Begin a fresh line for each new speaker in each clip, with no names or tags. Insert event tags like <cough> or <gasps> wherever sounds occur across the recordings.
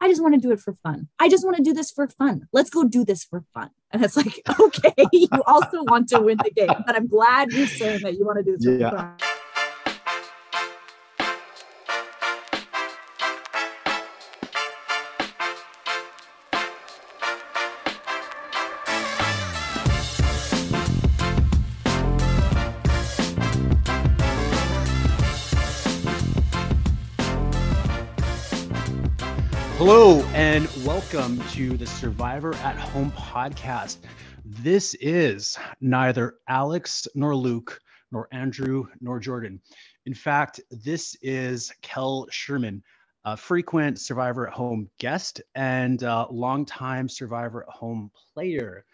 I just want to do it for fun. I just want to do this for fun. Let's go do this for fun. And it's like, <laughs> okay, you also want to win the game, but I'm glad you're saying that you want to do this for fun.
Hello, and welcome to the Survivor at Home podcast. This is neither Alex nor Luke, nor Andrew nor Jordan. In fact, this is Kel Sherman, a frequent Survivor at Home guest and a longtime Survivor at Home player.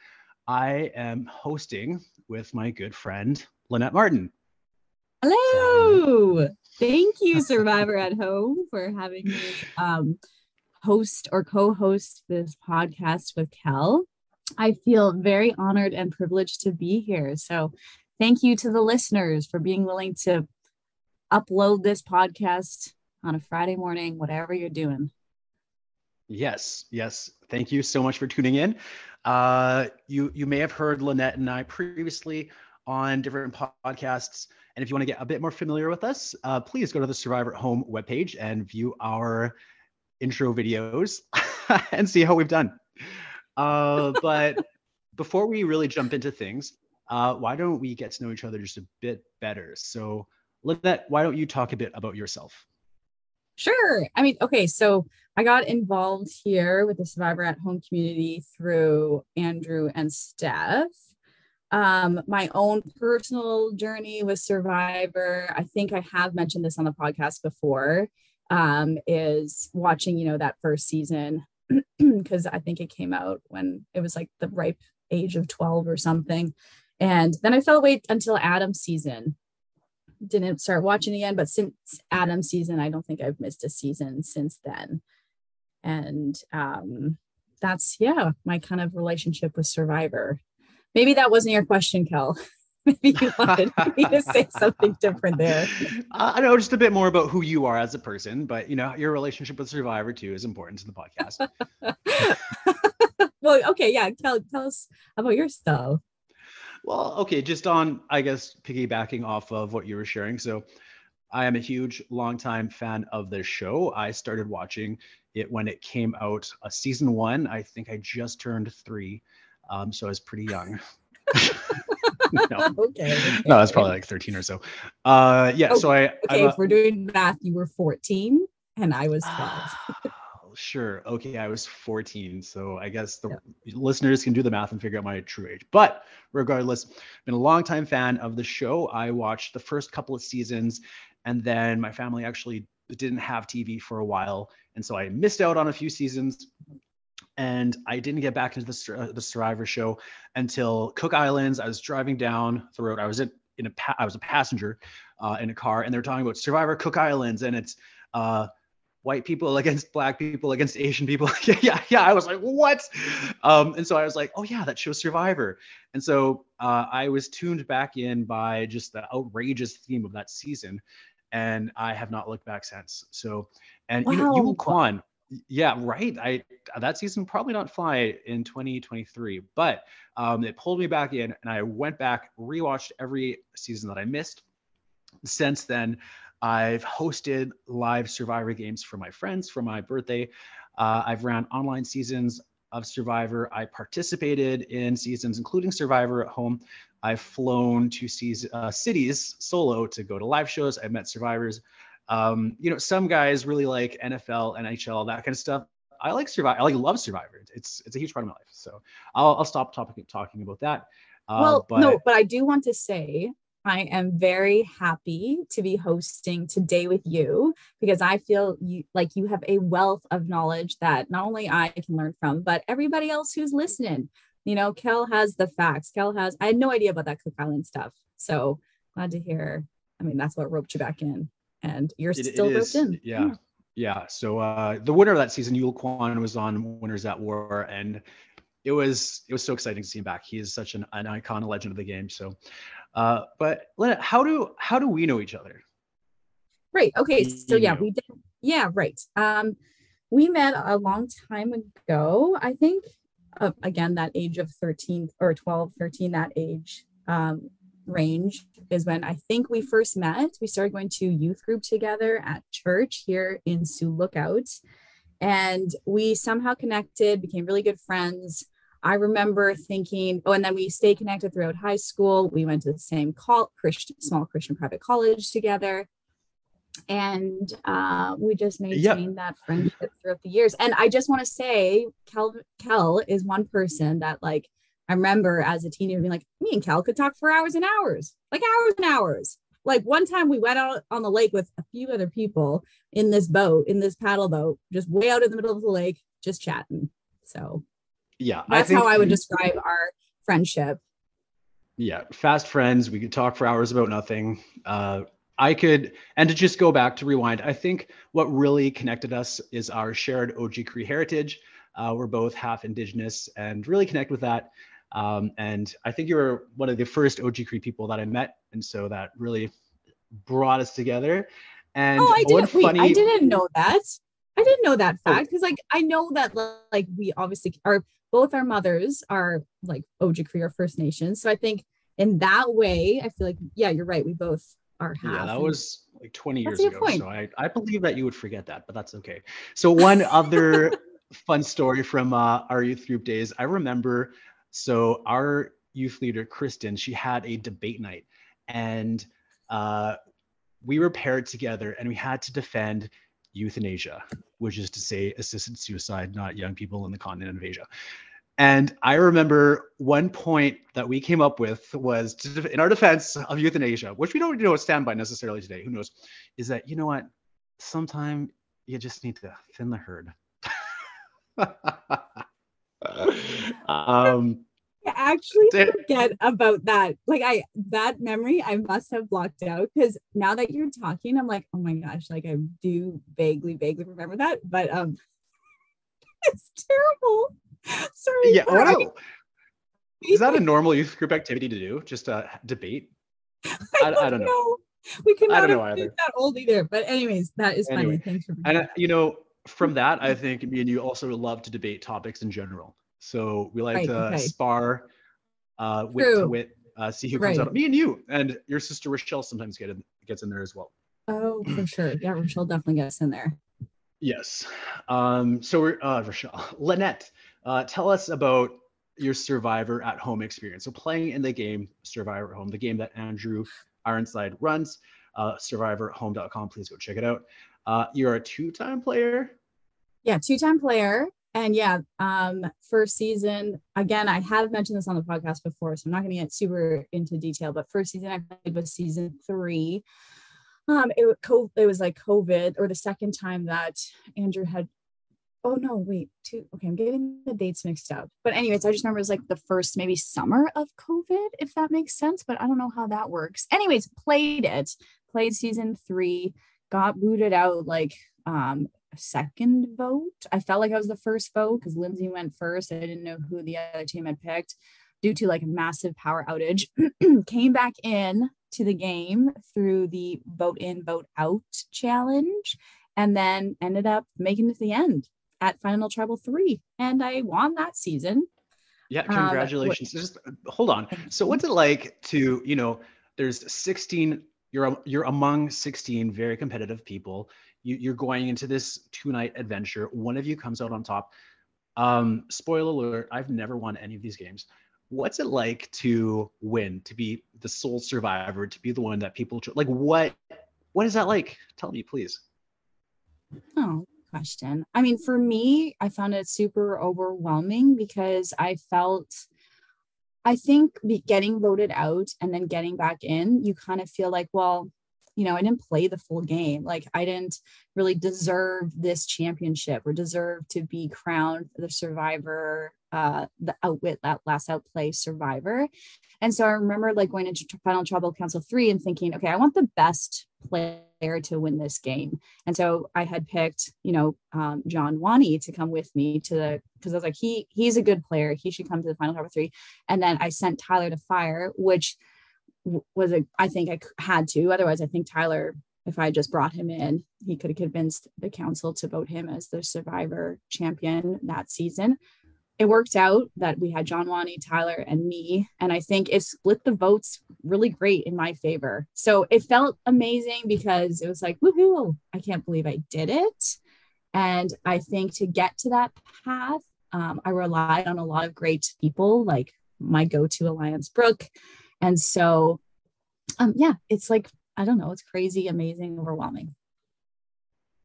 I am hosting with my good friend, Lynette Martin.
Hello. Thank you, <laughs> Survivor at Home, for having me. Um, host or co host this podcast with Kel. I feel very honored and privileged to be here. So, thank you to the listeners for being willing to upload this podcast on a Friday morning, whatever you're doing.
Yes, yes. Thank you so much for tuning in. Uh, you you may have heard Lynette and I previously on different podcasts. And if you want to get a bit more familiar with us, uh, please go to the Survivor at Home webpage and view our intro videos <laughs> and see how we've done. Uh, <laughs> but before we really jump into things, uh, why don't we get to know each other just a bit better? So, Lynette, why don't you talk a bit about yourself?
Sure. I mean, okay, so I got involved here with the Survivor at Home community through Andrew and Steph. Um, my own personal journey with Survivor, I think I have mentioned this on the podcast before um, is watching, you know, that first season <clears throat> because I think it came out when it was like the ripe age of 12 or something. And then I fell away until Adam's season. Didn't start watching again, but since Adam's season, I don't think I've missed a season since then. And um, that's, yeah, my kind of relationship with Survivor. Maybe that wasn't your question, Kel. <laughs> <laughs> Maybe you wanted me to say something different there. <laughs>
I know just a bit more about who you are as a person, but you know your relationship with Survivor too is important to the podcast. <laughs>
well, okay, yeah. Tell tell us about yourself.
Well, okay, just on I guess piggybacking off of what you were sharing. So, I am a huge, longtime fan of the show. I started watching it when it came out. A uh, season one, I think I just turned three, um, so I was pretty young. <laughs> no. <laughs> okay. No, that's probably like 13 or so. Uh, yeah. Oh, so I.
Okay, I'm, if we're doing math, you were 14 and I was 12.
sure. Okay, I was 14. So I guess the yeah. listeners can do the math and figure out my true age. But regardless, been a long time fan of the show. I watched the first couple of seasons, and then my family actually didn't have TV for a while, and so I missed out on a few seasons and I didn't get back into the uh, the Survivor show until Cook Islands. I was driving down the road. I was in, in a pa- I was a passenger uh, in a car, and they're talking about Survivor Cook Islands, and it's uh, white people against black people against Asian people. <laughs> yeah, yeah. I was like, what? Um, and so I was like, oh yeah, that shows Survivor. And so uh, I was tuned back in by just the outrageous theme of that season, and I have not looked back since. So, and wow. you know, Yul Kwon yeah, right. I that season probably not fly in 2023, but um, it pulled me back in, and I went back, rewatched every season that I missed. Since then, I've hosted live Survivor games for my friends for my birthday. Uh, I've ran online seasons of Survivor. I participated in seasons, including Survivor at home. I've flown to uh, cities solo to go to live shows. I've met survivors. Um, you know, some guys really like NFL, NHL, that kind of stuff. I like Survivor. I like love Survivor. It's it's a huge part of my life. So I'll I'll stop talking talking about that.
Uh, well, but... no, but I do want to say I am very happy to be hosting today with you because I feel you like you have a wealth of knowledge that not only I can learn from, but everybody else who's listening. You know, Kel has the facts. Kel has I had no idea about that Cook Island stuff. So glad to hear. I mean, that's what roped you back in and you're it, still it roped in.
Yeah. yeah. Yeah. So uh, the winner of that season, Yul Kwon, was on Winners at War, and it was it was so exciting to see him back. He is such an, an icon, a legend of the game. So, uh, but Lena, how do how do we know each other?
Right. Okay. So yeah, we did. Yeah. Right. Um, we met a long time ago. I think, uh, again, that age of 13 or 12, 13, that age um, range is when I think we first met. We started going to youth group together at church here in Sioux Lookout. And we somehow connected, became really good friends. I remember thinking, oh, and then we stayed connected throughout high school. We went to the same call, Christian, small Christian private college together. And uh, we just maintained yep. that friendship throughout the years. And I just want to say, Kel, Kel is one person that like I remember as a teenager being like, me and Cal could talk for hours and hours, like hours and hours. Like one time we went out on the lake with a few other people in this boat, in this paddle boat, just way out in the middle of the lake, just chatting. So
yeah,
that's I how I would describe our friendship.
Yeah, fast friends. We could talk for hours about nothing. Uh, I could, and to just go back to rewind, I think what really connected us is our shared Oji-Cree heritage. Uh, we're both half Indigenous and really connect with that. Um, and I think you were one of the first Oji-Cree people that I met, and so that really brought us together. And
oh, I didn't. Funny... Wait, I didn't know that. I didn't know that oh. fact because, like, I know that like we obviously are both our mothers are like Ojibwe or First Nations. So I think in that way, I feel like yeah, you're right. We both are half.
Yeah, that was like 20 years ago. Point. So I, I believe that you would forget that, but that's okay. So one other <laughs> fun story from uh, our youth group days. I remember so our youth leader, Kristen, she had a debate night and uh, we were paired together and we had to defend euthanasia, which is to say assisted suicide, not young people in the continent of Asia. And I remember one point that we came up with was to, in our defense of euthanasia, which we don't you know stand by necessarily today. Who knows? Is that you know what? Sometime you just need to thin the herd. <laughs> <laughs>
um, actually forget about that. Like I that memory I must have blocked out because now that you're talking, I'm like, oh my gosh, like I do vaguely, vaguely remember that, but um <laughs> it's terrible. Sorry.
Yeah. Oh no. Is that a <laughs> normal youth group activity to do? Just a debate?
I, don't, I, I don't know. know. We cannot I don't know either. that old either. But anyways, that is anyway, funny. Thanks for
and uh, you know, from that, I <laughs> think me and you also love to debate topics in general. So we like right, to spar, uh, wit True. to wit, uh, see who comes right. out. Me and you, and your sister Rochelle sometimes get in, gets in there as well.
Oh, for sure. Yeah, Rochelle definitely gets in there.
Yes. Um, so we're uh, Rochelle, <laughs> Lynette, uh, tell us about your Survivor at Home experience. So playing in the game Survivor at Home, the game that Andrew Ironside runs, uh, survivorhome.com. Please go check it out. Uh, you're a two-time player.
Yeah, two-time player. And yeah, um, first season, again, I have mentioned this on the podcast before, so I'm not going to get super into detail, but first season I played was season three. Um, it, it was like COVID or the second time that Andrew had oh no, wait, two. Okay, I'm getting the dates mixed up. But anyways, I just remember it was like the first maybe summer of COVID, if that makes sense. But I don't know how that works. Anyways, played it, played season three, got booted out like um second vote. I felt like I was the first vote because Lindsay went first. I didn't know who the other team had picked due to like a massive power outage. <clears throat> Came back in to the game through the vote in, vote out challenge, and then ended up making it to the end at Final Tribal 3. And I won that season.
Yeah, um, congratulations. Um, Just hold on. So what's it like to, you know, there's 16 you're you're among 16 very competitive people you, are going into this two night adventure. One of you comes out on top. Um, spoiler alert: I've never won any of these games. What's it like to win? To be the sole survivor? To be the one that people like? What? What is that like? Tell me, please.
Oh, question. I mean, for me, I found it super overwhelming because I felt. I think getting voted out and then getting back in, you kind of feel like, well, you know, I didn't play the full game. Like I didn't really deserve this championship or deserve to be crowned the survivor, uh, the outwit that last outplay survivor. And so I remember like going into Final Tribal Council three and thinking, okay, I want the best player to win this game. And so I had picked, you know, um, John Wani to come with me to the because I was like, he he's a good player. He should come to the Final Tribal three. And then I sent Tyler to fire, which was a I think I had to. Otherwise, I think Tyler if I just brought him in, he could have convinced the council to vote him as the survivor champion that season. It worked out that we had John Wani, Tyler, and me. And I think it split the votes really great in my favor. So it felt amazing because it was like, woohoo, I can't believe I did it. And I think to get to that path, um, I relied on a lot of great people, like my go to Alliance Brooke. And so, um, yeah, it's like I don't know, it's crazy, amazing, overwhelming.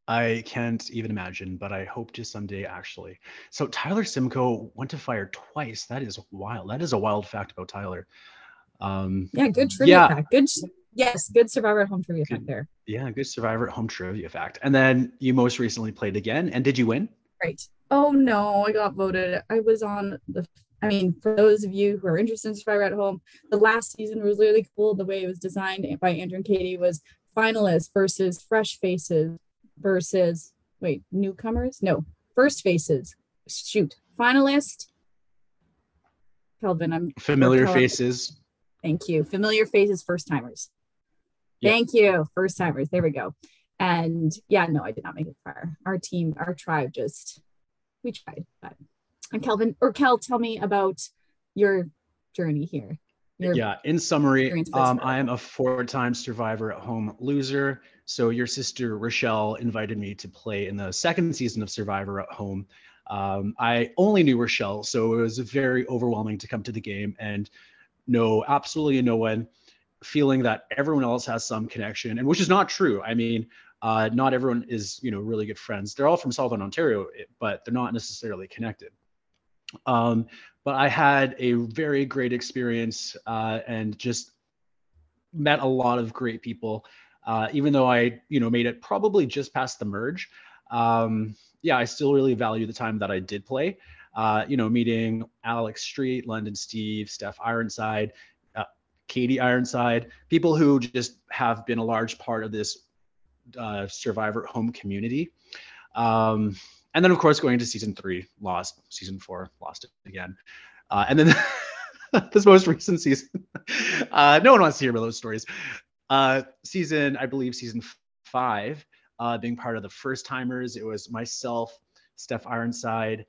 I can't even imagine, but I hope to someday actually. So Tyler Simcoe went to fire twice. That is wild. That is a wild fact about Tyler.
Um, yeah, good trivia yeah. fact. Good, yes, good Survivor at Home trivia good, fact there.
Yeah, good Survivor at Home trivia fact. And then you most recently played again, and did you win?
Right. Oh no, I got voted. I was on the I mean, for those of you who are interested in Survivor at Home, the last season was really cool. The way it was designed by Andrew and Katie was finalists versus fresh faces versus wait newcomers. No, first faces. Shoot, finalist. Kelvin, I'm
familiar faces.
Thank you. Familiar faces, first timers. Yep. Thank you, first timers. There we go. And yeah, no, I did not make it far. Our team, our tribe, just we tried, but and Kelvin or Kel, tell me about your journey here.
Your yeah, in summary, um, I am a four-time survivor at home loser. So your sister Rochelle invited me to play in the second season of Survivor at home. Um, I only knew Rochelle, so it was very overwhelming to come to the game and know absolutely no one, feeling that everyone else has some connection, and which is not true. I mean, uh, not everyone is you know really good friends. They're all from Southern Ontario, but they're not necessarily connected. Um, but I had a very great experience uh, and just met a lot of great people. Uh, even though I, you know, made it probably just past the merge, um, yeah, I still really value the time that I did play. Uh, you know, meeting Alex Street, London Steve, Steph Ironside, uh, Katie Ironside, people who just have been a large part of this uh, Survivor home community. Um, and then of course going into season three, lost. Season four, lost it again. Uh, and then <laughs> this most recent season, <laughs> uh, no one wants to hear those stories. Uh, season, I believe, season five, uh, being part of the first timers, it was myself, Steph Ironside,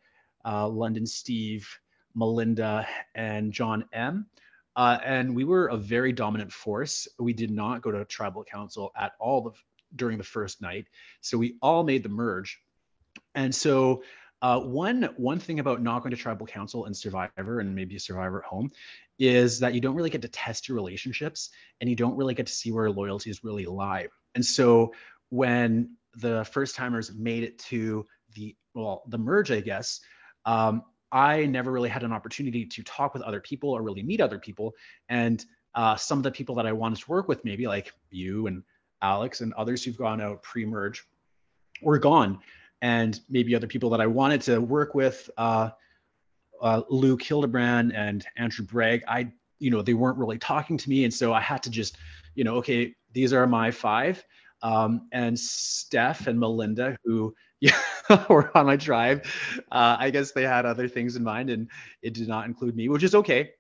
uh, London Steve, Melinda, and John M. Uh, and we were a very dominant force. We did not go to tribal council at all the, during the first night. So we all made the merge and so uh, one one thing about not going to tribal council and survivor and maybe survivor at home is that you don't really get to test your relationships and you don't really get to see where loyalties really lie and so when the first timers made it to the well the merge i guess um, i never really had an opportunity to talk with other people or really meet other people. And uh, some of the people that i wanted to work with maybe like you and alex and others who've gone out pre-merge were gone and maybe other people that I wanted to work with, uh, uh, Luke Hildebrand and Andrew Bragg. I, you know, they weren't really talking to me, and so I had to just, you know, okay, these are my five. Um, and Steph and Melinda, who <laughs> yeah, were on my drive, uh, I guess they had other things in mind, and it did not include me, which is okay.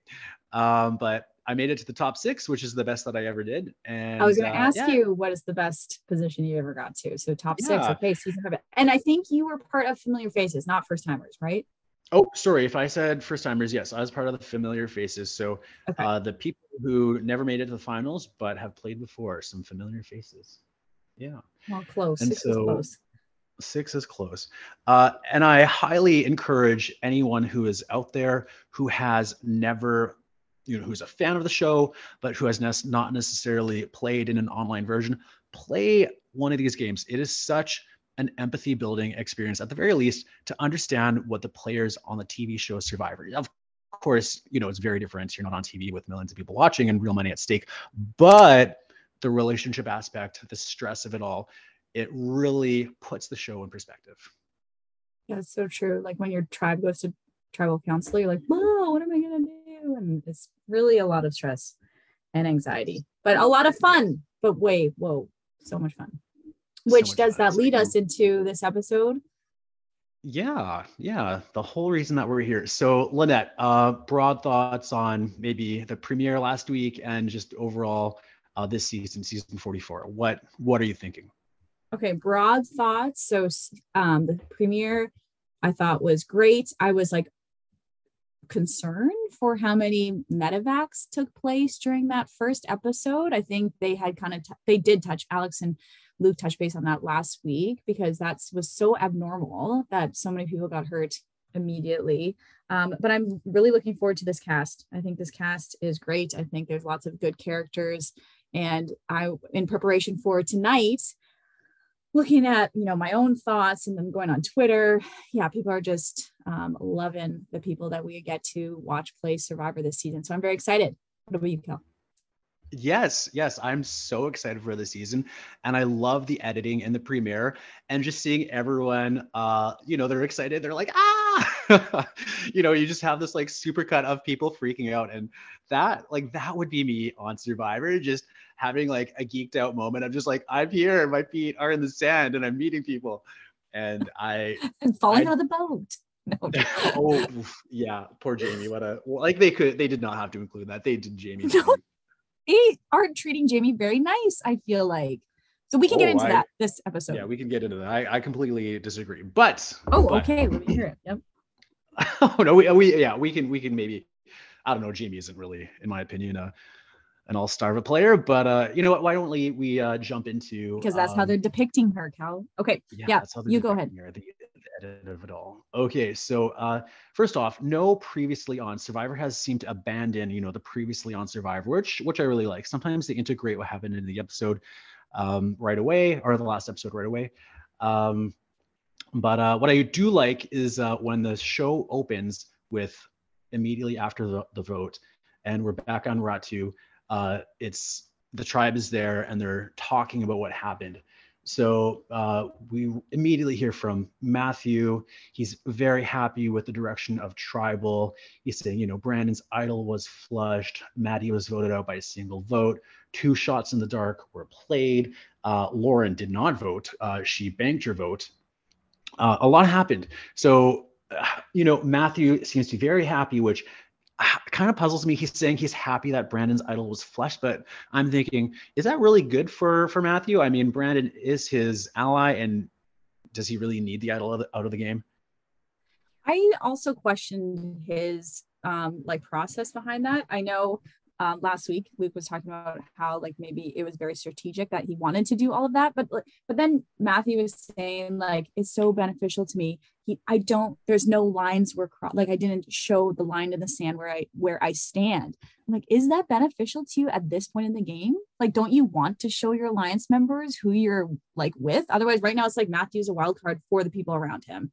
Um, but I made it to the top six, which is the best that I ever did. And
I was going to uh, ask yeah. you what is the best position you ever got to. So top yeah. six, okay, season five. And I think you were part of Familiar Faces, not first timers, right?
Oh, sorry. If I said first timers, yes, I was part of the Familiar Faces. So okay. uh, the people who never made it to the finals but have played before, some familiar faces. Yeah.
Well, close. And six so, is close.
Six is close. Uh, and I highly encourage anyone who is out there who has never you know who's a fan of the show but who has ne- not necessarily played in an online version play one of these games. It is such an empathy building experience at the very least to understand what the players on the tv show survivor of course you know it's very different. You're not on tv with millions of people watching and real money at stake but the relationship aspect the stress of it all it really puts the show in perspective.
Yeah it's so true. Like when your tribe goes to tribal council you're like whoa what am i gonna do and it's really a lot of stress and anxiety, but a lot of fun. But wait, whoa, so much fun. Which so does fun. that lead us into this episode?
Yeah, yeah. The whole reason that we're here. So, Lynette, uh, broad thoughts on maybe the premiere last week and just overall uh, this season, season 44. What what are you thinking?
Okay, broad thoughts. So um, the premiere I thought was great. I was like concerned for how many medevacs took place during that first episode. I think they had kind of t- they did touch Alex and Luke touch base on that last week because that was so abnormal that so many people got hurt immediately. Um, but I'm really looking forward to this cast. I think this cast is great. I think there's lots of good characters, and I, in preparation for tonight, looking at you know my own thoughts and then going on twitter yeah people are just um, loving the people that we get to watch play survivor this season so i'm very excited what about you kel
Yes, yes, I'm so excited for the season, and I love the editing and the premiere, and just seeing everyone. Uh, you know, they're excited. They're like, ah, <laughs> you know, you just have this like super cut of people freaking out, and that like that would be me on Survivor, just having like a geeked out moment. I'm just like, I'm here, my feet are in the sand, and I'm meeting people, and I <laughs>
and falling I, out of the boat. <laughs>
No. oh yeah, poor Jamie. What a like they could they did not have to include that. They did Jamie. No
they aren't treating Jamie very nice, I feel like. So we can get oh, into I, that this episode.
Yeah, we can get into that. I, I completely disagree. But
oh,
but,
okay, let me hear it. Yep. <laughs>
oh no, we, we yeah, we can we can maybe I don't know, Jamie isn't really, in my opinion, uh, an all-star of a player, but uh, you know what? Why don't we we uh, jump into
because that's um, how they're depicting her, Cal. Okay, yeah, yeah you go ahead.
Her, the, edit of it all. Okay, so uh, first off, no previously on Survivor has seemed to abandon, you know, the previously on Survivor, which which I really like. Sometimes they integrate what happened in the episode um, right away, or the last episode right away. Um, but uh, what I do like is uh, when the show opens with immediately after the, the vote, and we're back on Ratu. Uh, it's the tribe is there and they're talking about what happened so uh, we immediately hear from Matthew. He's very happy with the direction of tribal. He's saying, you know, Brandon's idol was flushed. Maddie was voted out by a single vote. Two shots in the dark were played. Uh, Lauren did not vote. Uh, she banked her vote. Uh, a lot happened. So, you know, Matthew seems to be very happy, which kind of puzzles me. He's saying he's happy that Brandon's idol was flushed, but I'm thinking, is that really good for for Matthew? I mean, Brandon is his ally, and does he really need the idol out of the game?
I also questioned his um, like process behind that. I know um, last week luke was talking about how like maybe it was very strategic that he wanted to do all of that but but then matthew was saying like it's so beneficial to me he i don't there's no lines were crossed like i didn't show the line in the sand where i where i stand i'm like is that beneficial to you at this point in the game like don't you want to show your alliance members who you're like with otherwise right now it's like matthew's a wild card for the people around him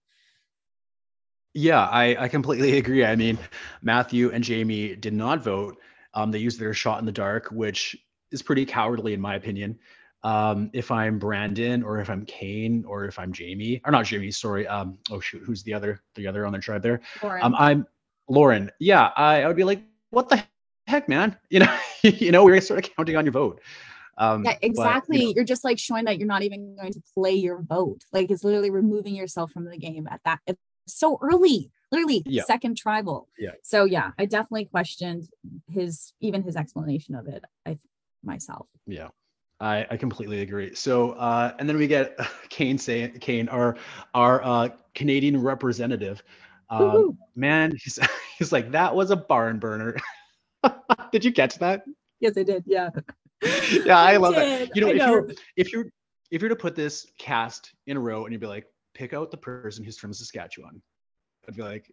yeah, I, I completely <laughs> agree. I mean, Matthew and Jamie did not vote. Um, they used their shot in the dark, which is pretty cowardly in my opinion. Um, if I'm Brandon or if I'm Kane or if I'm Jamie or not Jamie, sorry. Um, oh shoot, who's the other the other on the tribe there? Lauren. Um, I'm Lauren. Yeah, I, I would be like, what the heck, man? <laughs> You know, you know, we're sort of counting on your vote.
Um, yeah, exactly. But, you know, you're just like showing that you're not even going to play your vote. Like it's literally removing yourself from the game at that. It's so early literally yeah. second tribal.
Yeah.
So yeah, I definitely questioned his even his explanation of it. I myself.
Yeah. I, I completely agree. So uh, and then we get <laughs> Kane saying Kane, our our uh, Canadian representative. Um, man, he's <laughs> he's like that was a barn burner. <laughs> did you catch that?
Yes, I did. Yeah.
yeah, I, I love did. it. You know, if you're if you're if you're to put this cast in a row and you'd be like, pick out the person who's from Saskatchewan, I'd be like,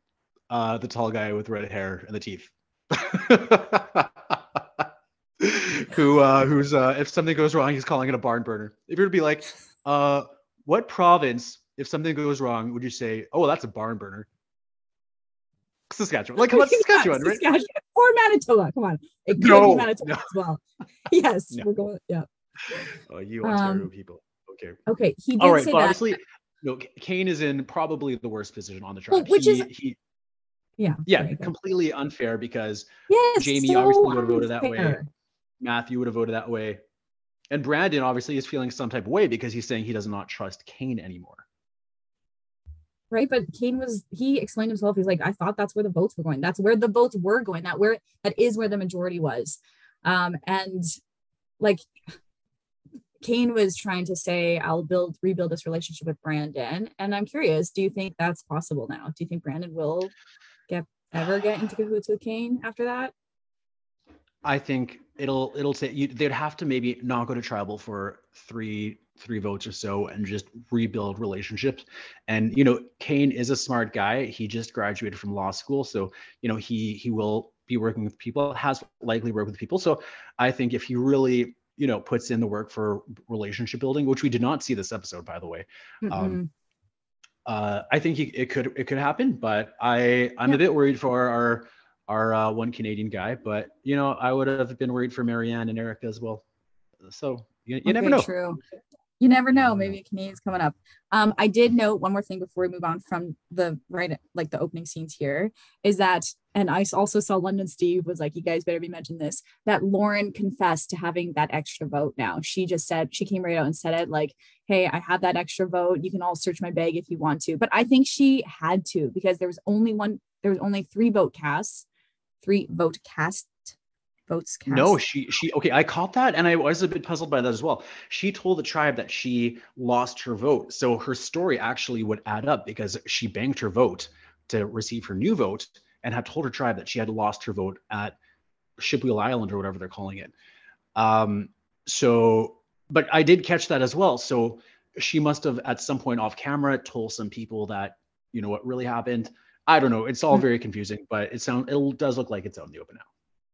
uh, the tall guy with red hair and the teeth. Who uh, who's uh, if something goes wrong, he's calling it a barn burner. If you're to be like, uh, what province, if something goes wrong, would you say, oh, that's a barn burner? Saskatchewan. Like what's <laughs> Saskatchewan, right? Saskatchewan
or Manitoba. Come on. It could no, be Manitoba no. as well. <laughs> Yes, no. we're going. Yeah.
Oh, you Ontario um, people. Okay.
Okay. He did All right, say that.
Obviously, you know, Kane is in probably the worst position on the track. Well,
which
he,
is
he,
yeah,
yeah, completely unfair because yes, Jamie so obviously would have voted that way. Matthew would have voted that way, and Brandon obviously is feeling some type of way because he's saying he does not trust Kane anymore.
Right, but Kane was he explained himself. He's like, I thought that's where the votes were going. That's where the votes were going. That where that is where the majority was. Um, and like Kane was trying to say, I'll build, rebuild this relationship with Brandon. And I'm curious, do you think that's possible now? Do you think Brandon will get ever get into cahoots with Kane after that?
I think it'll it'll say you, they'd have to maybe not go to tribal for three three votes or so and just rebuild relationships. And you know, Kane is a smart guy. He just graduated from law school, so you know he he will be working with people. Has likely worked with people. So I think if he really you know puts in the work for relationship building, which we did not see this episode, by the way. Um, uh, I think he, it could it could happen, but I I'm yeah. a bit worried for our our uh, one Canadian guy. But you know, I would have been worried for Marianne and Erica as well. So you, you okay, never know.
True you never know. Maybe a Canadian's coming up. Um, I did note one more thing before we move on from the right, like the opening scenes here, is that, and I also saw London Steve was like, you guys better be mentioning this, that Lauren confessed to having that extra vote now. She just said, she came right out and said it like, hey, I have that extra vote. You can all search my bag if you want to. But I think she had to because there was only one, there was only three vote casts, three vote cast votes cast.
No, she she okay, I caught that and I was a bit puzzled by that as well. She told the tribe that she lost her vote. So her story actually would add up because she banked her vote to receive her new vote and had told her tribe that she had lost her vote at Shipwheel Island or whatever they're calling it. Um so but I did catch that as well. So she must have at some point off camera told some people that you know what really happened. I don't know. It's all hmm. very confusing, but it sounds it does look like it's out in the open now.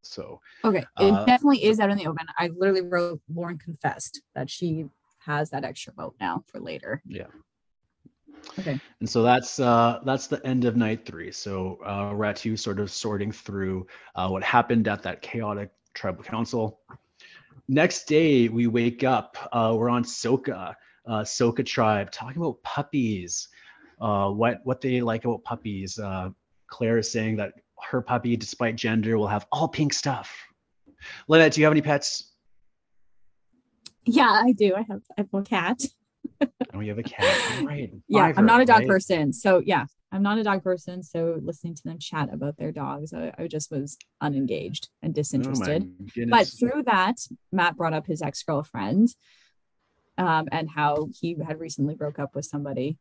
So
okay, it uh, definitely is out in the open. I literally wrote Lauren confessed that she has that extra vote now for later.
Yeah.
Okay.
And so that's uh, that's the end of night three. So uh, Ratu sort of sorting through uh, what happened at that chaotic tribal council. Next day, we wake up. Uh, we're on Soka, uh, Soka tribe, talking about puppies. Uh, what what they like about puppies. Uh, Claire is saying that her puppy, despite gender, will have all pink stuff. Lynette, do you have any pets?
Yeah, I do. I have I have a cat. <laughs>
oh, you have a cat. Right.
Yeah, I'm not a dog right? person. So yeah, I'm not a dog person. So listening to them chat about their dogs, I, I just was unengaged and disinterested. Oh but through that, Matt brought up his ex-girlfriend um, and how he had recently broke up with somebody.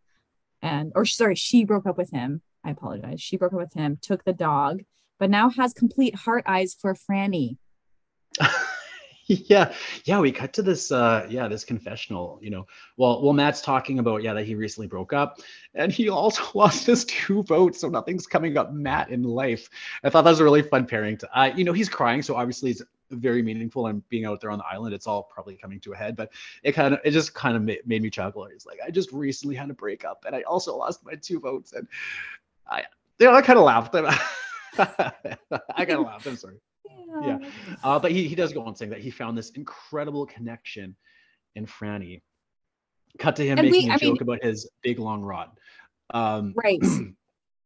And or sorry, she broke up with him I apologize. She broke up with him, took the dog, but now has complete heart eyes for Franny. <laughs>
yeah yeah we cut to this uh yeah this confessional you know well well matt's talking about yeah that he recently broke up and he also <laughs> lost his two votes so nothing's coming up matt in life i thought that was a really fun pairing to uh you know he's crying so obviously it's very meaningful and being out there on the island it's all probably coming to a head but it kind of it just kind of made, made me chuckle he's like i just recently had a breakup and i also lost my two votes and I, you know, I kind of laughed. <laughs> I kind of <laughs> laughed. I'm sorry. Yeah. yeah. Uh, but he, he does go on saying that he found this incredible connection in Franny. Cut to him and making we, a I joke mean, about his big long rod. Um,
right. <clears throat>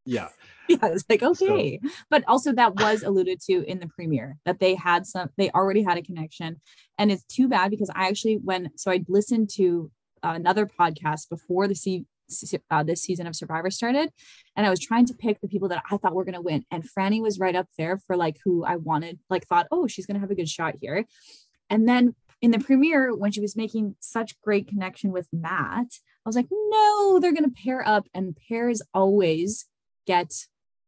yeah. <laughs>
Yeah, it's like okay, so, but also that was alluded to in the premiere that they had some, they already had a connection, and it's too bad because I actually when so I listened to another podcast before the C uh, this season of Survivor started, and I was trying to pick the people that I thought were going to win, and Franny was right up there for like who I wanted, like thought, oh, she's going to have a good shot here, and then in the premiere when she was making such great connection with Matt, I was like, no, they're going to pair up, and pairs always get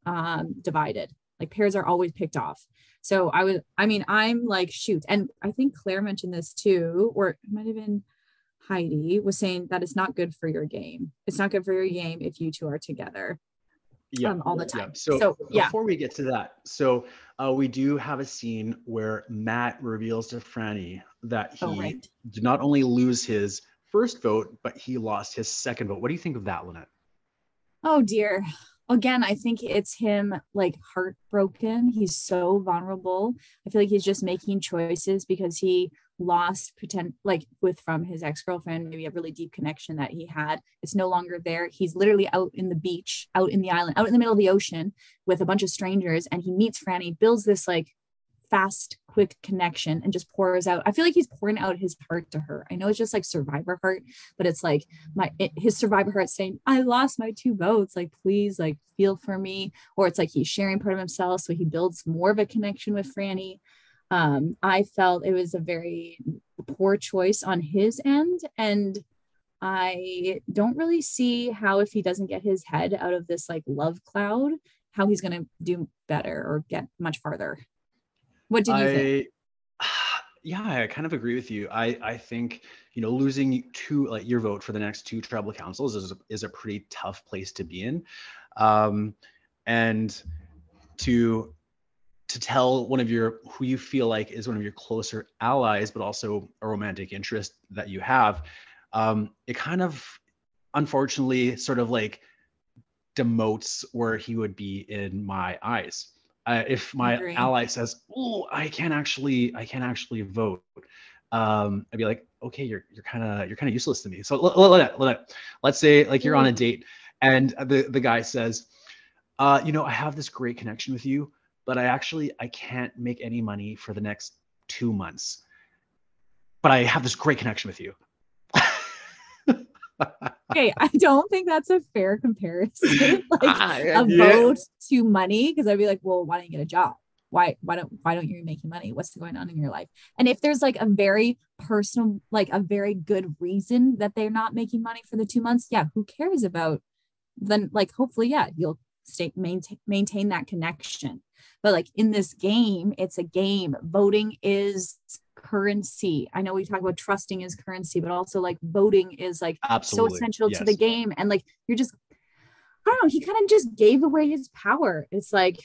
um, divided. Like pairs are always picked off. So I was, I mean, I'm like, shoot. And I think Claire mentioned this too, or it might have been Heidi was saying that it's not good for your game. It's not good for your game if you two are together. Yeah, um, all the time.
Yeah. So, so yeah. before we get to that, so uh, we do have a scene where Matt reveals to Franny that he oh, right. did not only lose his first vote, but he lost his second vote. What do you think of that, Lynette?
Oh dear again, I think it's him like heartbroken. He's so vulnerable. I feel like he's just making choices because he lost pretend like with from his ex-girlfriend, maybe a really deep connection that he had. It's no longer there. He's literally out in the beach, out in the island, out in the middle of the ocean with a bunch of strangers, and he meets Franny, builds this like fast, quick connection and just pours out. I feel like he's pouring out his heart to her. I know it's just like survivor heart, but it's like my it, his survivor heart saying, "I lost my two votes. Like, please, like, feel for me." Or it's like he's sharing part of himself, so he builds more of a connection with Franny. Um, I felt it was a very poor choice on his end. And I don't really see how, if he doesn't get his head out of this like love cloud, how he's going to do better or get much farther. What did you I, think? <sighs>
Yeah, I kind of agree with you. I I think you know losing two like your vote for the next two tribal councils is is a pretty tough place to be in, um, and to to tell one of your who you feel like is one of your closer allies, but also a romantic interest that you have, um, it kind of unfortunately sort of like demotes where he would be in my eyes. Uh, if my ally says, "Oh, I can't actually, I can't actually vote," um, I'd be like, "Okay, you're you're kind of you're kind of useless to me." So let, let, let, let's say like you're on a date, and the the guy says, uh, "You know, I have this great connection with you, but I actually I can't make any money for the next two months, but I have this great connection with you."
Okay, I don't think that's a fair comparison. <laughs> like ah, a yeah. vote to money, because I'd be like, well, why don't you get a job? Why why don't why don't you making money? What's going on in your life? And if there's like a very personal, like a very good reason that they're not making money for the two months, yeah, who cares about then like hopefully, yeah, you'll stay maintain maintain that connection. But like in this game, it's a game. Voting is currency. I know we talk about trusting is currency, but also like voting is like Absolutely. so essential yes. to the game. And like you're just, I don't know, he kind of just gave away his power. It's like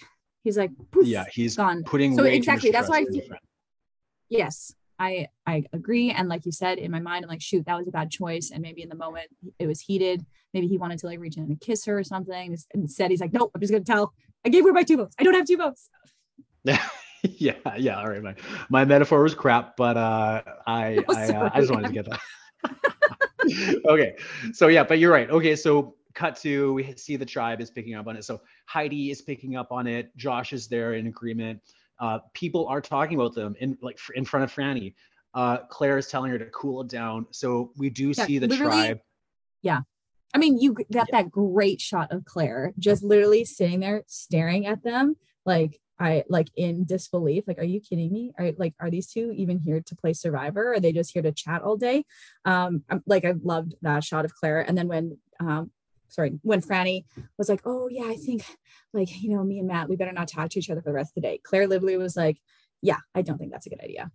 he's like,
poof, yeah, he's gone. Putting
so exactly that's why I feel. Yes, I I agree. And like you said, in my mind, I'm like, shoot, that was a bad choice. And maybe in the moment it was heated. Maybe he wanted to like reach in and kiss her or something. Instead, he's like, nope, I'm just gonna tell. I gave her my two votes. I don't have two votes. <laughs> <laughs>
yeah, yeah. All right, my my metaphor was crap, but uh, I <laughs> oh, I, uh, I just wanted to get that. <laughs> okay, so yeah, but you're right. Okay, so cut to we see the tribe is picking up on it. So Heidi is picking up on it. Josh is there in agreement. Uh, people are talking about them in like in front of Franny. Uh, Claire is telling her to cool it down. So we do yeah, see the tribe.
Yeah. I mean, you got yeah. that great shot of Claire just literally sitting there staring at them like I like in disbelief, like, are you kidding me? Are like, are these two even here to play Survivor? Are they just here to chat all day? Um, I'm, like I loved that shot of Claire. And then when um sorry, when Franny was like, Oh yeah, I think like, you know, me and Matt, we better not talk to each other for the rest of the day. Claire Lively was like, Yeah, I don't think that's a good idea.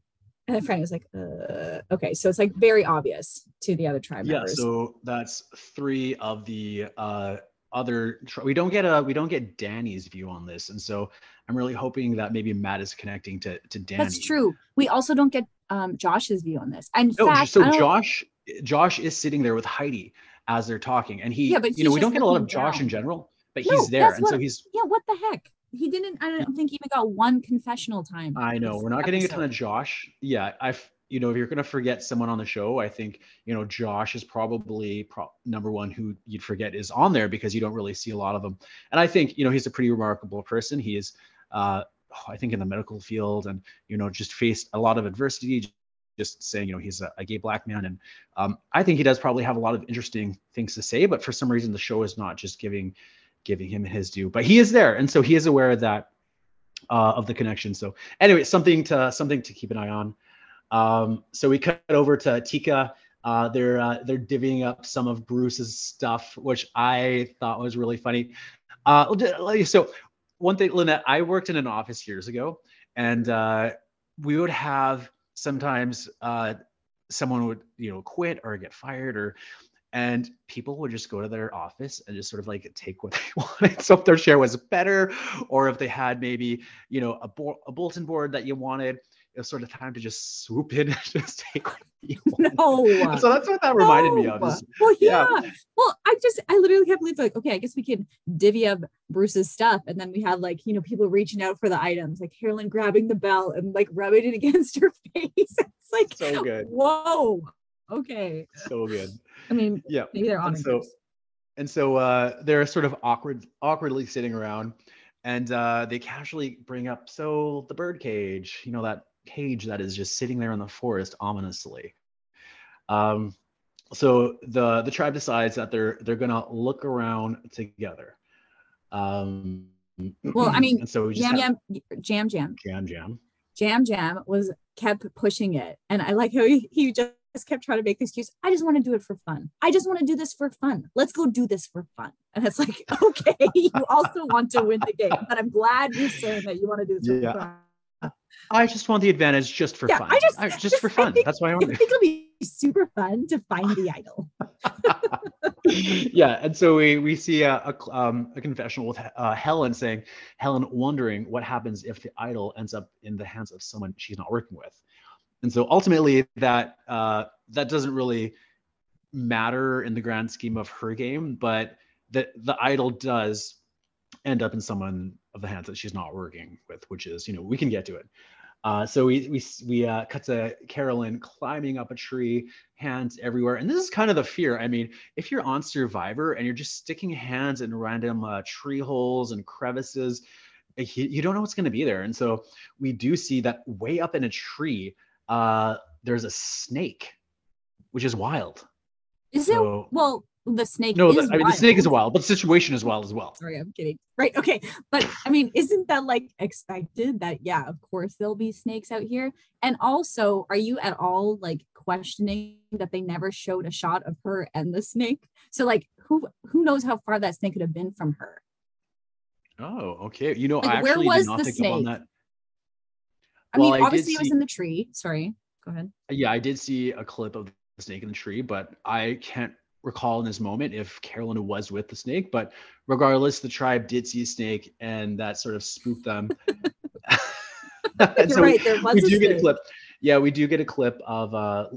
And then Franny was like, uh, okay. So it's like very obvious to the other tribe
yeah,
members.
So that's three of the uh other we don't get a we don't get Danny's view on this, and so I'm really hoping that maybe Matt is connecting to to Danny.
That's true. We also don't get um, Josh's view on this. And
no, fact, so Josh Josh is sitting there with Heidi as they're talking, and he, yeah, but you know, we don't get a lot of Josh down. in general, but no, he's there, and
what,
so he's
yeah. What the heck? He didn't. I don't think he even got one confessional time.
I know we're not episode. getting a ton of Josh. Yeah, I've you know, if you're going to forget someone on the show, I think, you know, Josh is probably pro- number one who you'd forget is on there because you don't really see a lot of them. And I think, you know, he's a pretty remarkable person. He is, uh, I think, in the medical field and, you know, just faced a lot of adversity. Just saying, you know, he's a, a gay black man. And um, I think he does probably have a lot of interesting things to say, but for some reason, the show is not just giving giving him his due. But he is there. And so he is aware of that. Uh, of the connection. So anyway, something to something to keep an eye on. Um, so we cut over to Tika. Uh, they're uh, they're divvying up some of Bruce's stuff, which I thought was really funny. Uh, so one thing, Lynette, I worked in an office years ago, and uh, we would have sometimes uh, someone would you know quit or get fired or and people would just go to their office and just sort of like take what <laughs> they wanted. So if their share was better, or if they had maybe you know a, bo- a bulletin board that you wanted, it's sort of time to just swoop in <laughs> and just take what you want. No. So that's what that reminded no. me of. Is,
well, yeah. yeah. Well, I just I literally can't believe like, okay, I guess we can divvy up Bruce's stuff. And then we had like, you know, people reaching out for the items, like Carolyn grabbing the bell and like rubbing it <laughs> against her face. It's like so good. Whoa. Okay.
So good.
I mean, yeah. Maybe they're on
and so, and so uh they're sort of awkward awkwardly sitting around and uh, they casually bring up so the bird cage you know that cage that is just sitting there in the forest ominously. Um, so the the tribe decides that they're they're gonna look around together. Um,
well, I mean, so we jam, have, jam, jam,
jam, jam,
Yam Yam was kept pushing it. And I like how he, he just kept trying to make the excuse. I just want to do it for fun. I just want to do this for fun. Let's go do this for fun. And it's like, <laughs> okay, you also want to win the game, but I'm glad you're saying that you want to do this yeah. for fun.
I just want the advantage just for
yeah,
fun.
I just,
I, just, just for fun.
Think,
That's why I
want I think it'll be super fun to find the idol. <laughs>
yeah, and so we we see a a, um, a confessional with uh, Helen saying Helen wondering what happens if the idol ends up in the hands of someone she's not working with, and so ultimately that uh, that doesn't really matter in the grand scheme of her game, but that the idol does end up in someone of the hands that she's not working with, which is, you know, we can get to it. Uh, so we we we uh, cut to Carolyn climbing up a tree, hands everywhere, and this is kind of the fear. I mean, if you're on Survivor and you're just sticking hands in random uh, tree holes and crevices, you, you don't know what's going to be there. And so we do see that way up in a tree, uh, there's a snake, which is wild.
Is so, it well? The snake
no the, i mean the snake is wild but the situation is wild as well.
Sorry i'm kidding. Right okay but i mean isn't that like expected that yeah of course there'll be snakes out here? And also are you at all like questioning that they never showed a shot of her and the snake? So like who who knows how far that snake could have been from her?
Oh okay you know like, i actually where was did not the snake? that.
I well, mean obviously it was in the tree. Sorry go ahead.
Yeah i did see a clip of the snake in the tree but i can't recall in this moment if Carolyn was with the snake, but regardless, the tribe did see a snake and that sort of spooked them.
You're <laughs> so right, there was
we, we do get a clip. Yeah, we do get a clip of uh,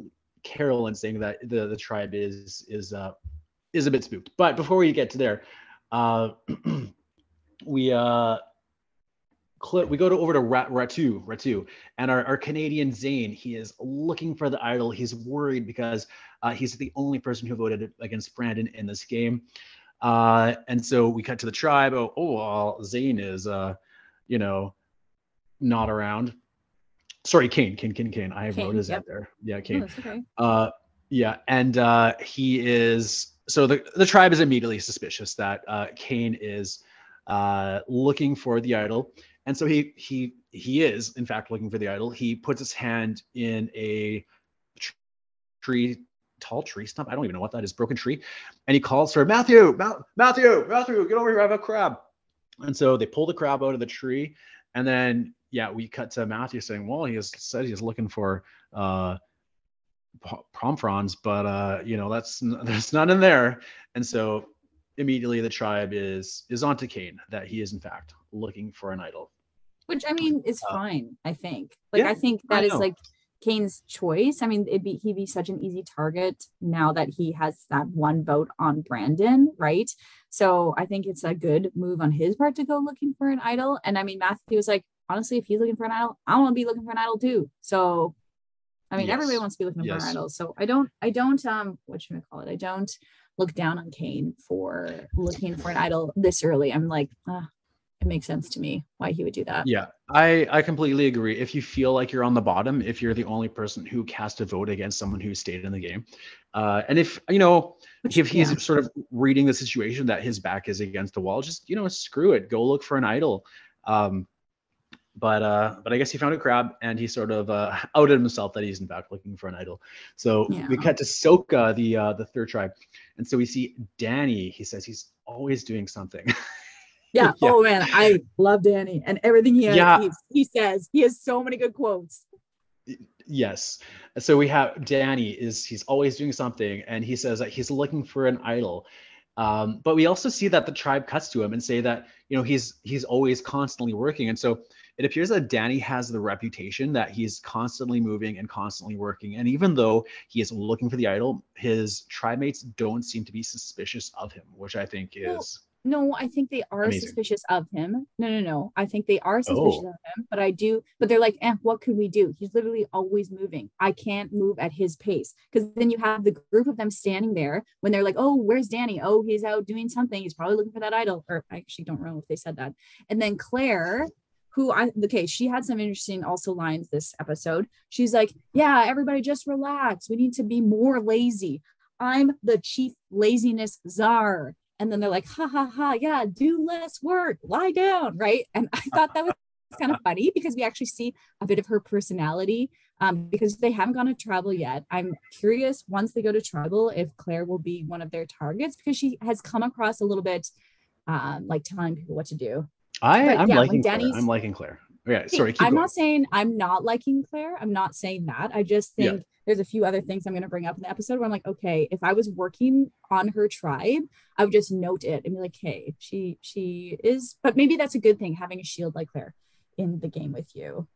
Carolyn saying that the, the tribe is is uh, is a bit spooked. But before we get to there, uh, <clears throat> we uh, clip we go to over to Ratu Ratu and our, our Canadian Zane he is looking for the idol. He's worried because uh, he's the only person who voted against Brandon in this game. Uh, and so we cut to the tribe. Oh, oh well, Zane is uh, you know not around. Sorry Kane Kane Kane Kane. I wrote his yep. there. Yeah Kane. oh, okay. uh, yeah and uh, he is so the, the tribe is immediately suspicious that uh, Kane is uh, looking for the idol and so he he he is in fact looking for the idol. He puts his hand in a tree, tall tree stump. I don't even know what that is, broken tree, and he calls for Matthew, Ma- Matthew, Matthew, get over here. I have a crab. And so they pull the crab out of the tree, and then yeah, we cut to Matthew saying, "Well, he has said he's looking for uh, pom fronds, but uh, you know that's <laughs> there's none in there." And so immediately the tribe is is onto Kane that he is in fact looking for an idol.
Which I mean is uh, fine, I think. Like yeah, I think that I is like Kane's choice. I mean, it'd be he'd be such an easy target now that he has that one vote on Brandon, right? So I think it's a good move on his part to go looking for an idol. And I mean, Matthew was like, honestly, if he's looking for an idol, I want to be looking for an idol too. So I mean, yes. everybody wants to be looking yes. for an idol. So I don't, I don't, um, what should I call it? I don't look down on Kane for looking for an idol this early. I'm like, uh, it makes sense to me why he would do that.
Yeah, I I completely agree. If you feel like you're on the bottom, if you're the only person who cast a vote against someone who stayed in the game, uh, and if you know Which, if he's yeah. sort of reading the situation that his back is against the wall, just you know screw it, go look for an idol. Um, but uh, but I guess he found a crab and he sort of uh, <laughs> outed himself that he's in fact looking for an idol. So yeah. we cut to Soka, the uh, the third tribe, and so we see Danny. He says he's always doing something. <laughs>
yeah. yeah. Oh man, I love Danny and everything he has, yeah. he, he says. He has so many good quotes.
Yes. So we have Danny is he's always doing something, and he says that he's looking for an idol. Um, but we also see that the tribe cuts to him and say that you know he's he's always constantly working, and so it appears that Danny has the reputation that he's constantly moving and constantly working. And even though he is looking for the idol, his tribe mates don't seem to be suspicious of him, which I think is. Well,
no, I think they are amazing. suspicious of him. No, no, no. I think they are suspicious oh. of him, but I do, but they're like, eh, what could we do? He's literally always moving. I can't move at his pace. Because then you have the group of them standing there when they're like, oh, where's Danny? Oh, he's out doing something. He's probably looking for that idol. Or I actually don't know if they said that. And then Claire who I okay, she had some interesting also lines this episode. She's like, Yeah, everybody just relax. We need to be more lazy. I'm the chief laziness czar. And then they're like, ha ha ha, yeah, do less work, lie down, right? And I thought that was <laughs> kind of funny because we actually see a bit of her personality um, because they haven't gone to tribal yet. I'm curious once they go to tribal if Claire will be one of their targets because she has come across a little bit um, like telling people what to do.
I, but, I'm yeah, liking Claire. I'm liking Claire. Yeah, sorry.
I'm going. not saying I'm not liking Claire. I'm not saying that. I just think yeah. there's a few other things I'm going to bring up in the episode where I'm like, okay, if I was working on her tribe, I would just note it and be like, hey, she she is. But maybe that's a good thing having a shield like Claire in the game with you.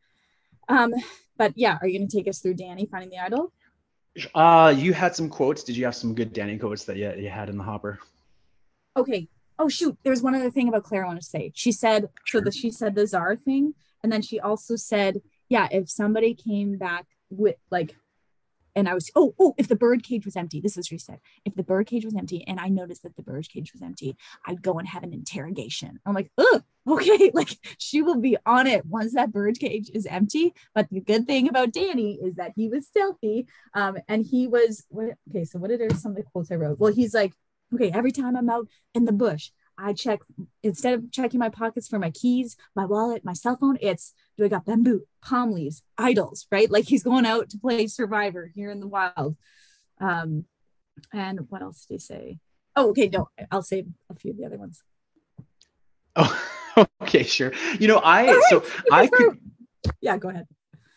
Um, but yeah, are you going to take us through Danny finding the idol?
Uh, you had some quotes. Did you have some good Danny quotes that you, you had in the hopper?
Okay. Oh shoot, there's one other thing about Claire I want to say. She said sure. so that she said the czar thing and then she also said, yeah, if somebody came back with like, and I was, oh, oh, if the bird cage was empty, this is what she said. If the bird cage was empty and I noticed that the bird cage was empty, I'd go and have an interrogation. I'm like, oh, okay. <laughs> Like she will be on it once that bird cage is empty. But the good thing about Danny is that he was stealthy. Um, and he was, what, okay, so what are some of the quotes I wrote? Well, he's like, okay, every time I'm out in the bush, I check instead of checking my pockets for my keys, my wallet, my cell phone, it's do I got bamboo, palm leaves, idols, right? Like he's going out to play survivor here in the wild. Um, and what else did he say? Oh, okay, no, I'll save a few of the other ones.
Oh, <laughs> okay, sure. You know, I right, so <laughs> I could
yeah, go ahead.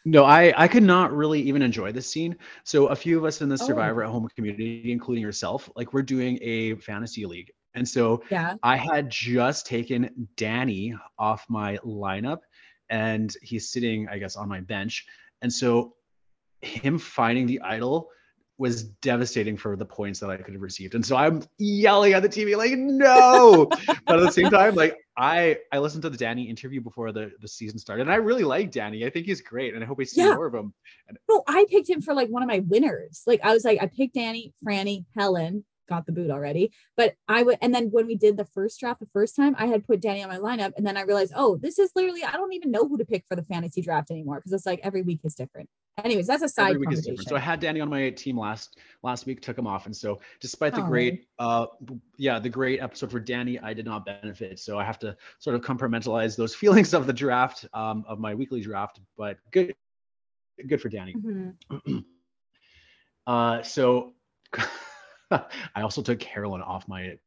No, I I could not really even enjoy this scene. So a few of us in the oh. Survivor at Home community, including yourself, like we're doing a fantasy league, and so
yeah.
I had just taken Danny off my lineup and he's sitting, I guess, on my bench. And so him finding the idol was devastating for the points that I could have received. And so I'm yelling at the TV like, no. but at the same time, like I I listened to the Danny interview before the, the season started. And I really like Danny. I think he's great. And I hope we see yeah. more of him. And,
no, I picked him for like one of my winners. Like I was like, I picked Danny, Frannie, Helen, got the boot already. But I would, and then when we did the first draft the first time, I had put Danny on my lineup, and then I realized, oh, this is literally I don't even know who to pick for the fantasy draft anymore because it's like every week is different. Anyways, that's a side every conversation.
So I had Danny on my team last last week, took him off, and so despite the oh. great, uh, yeah, the great episode for Danny, I did not benefit. So I have to sort of compartmentalize those <laughs> feelings of the draft, um, of my weekly draft. But good, good for Danny. Mm-hmm. <clears throat> uh, so. <laughs> <laughs> I also took Carolyn off my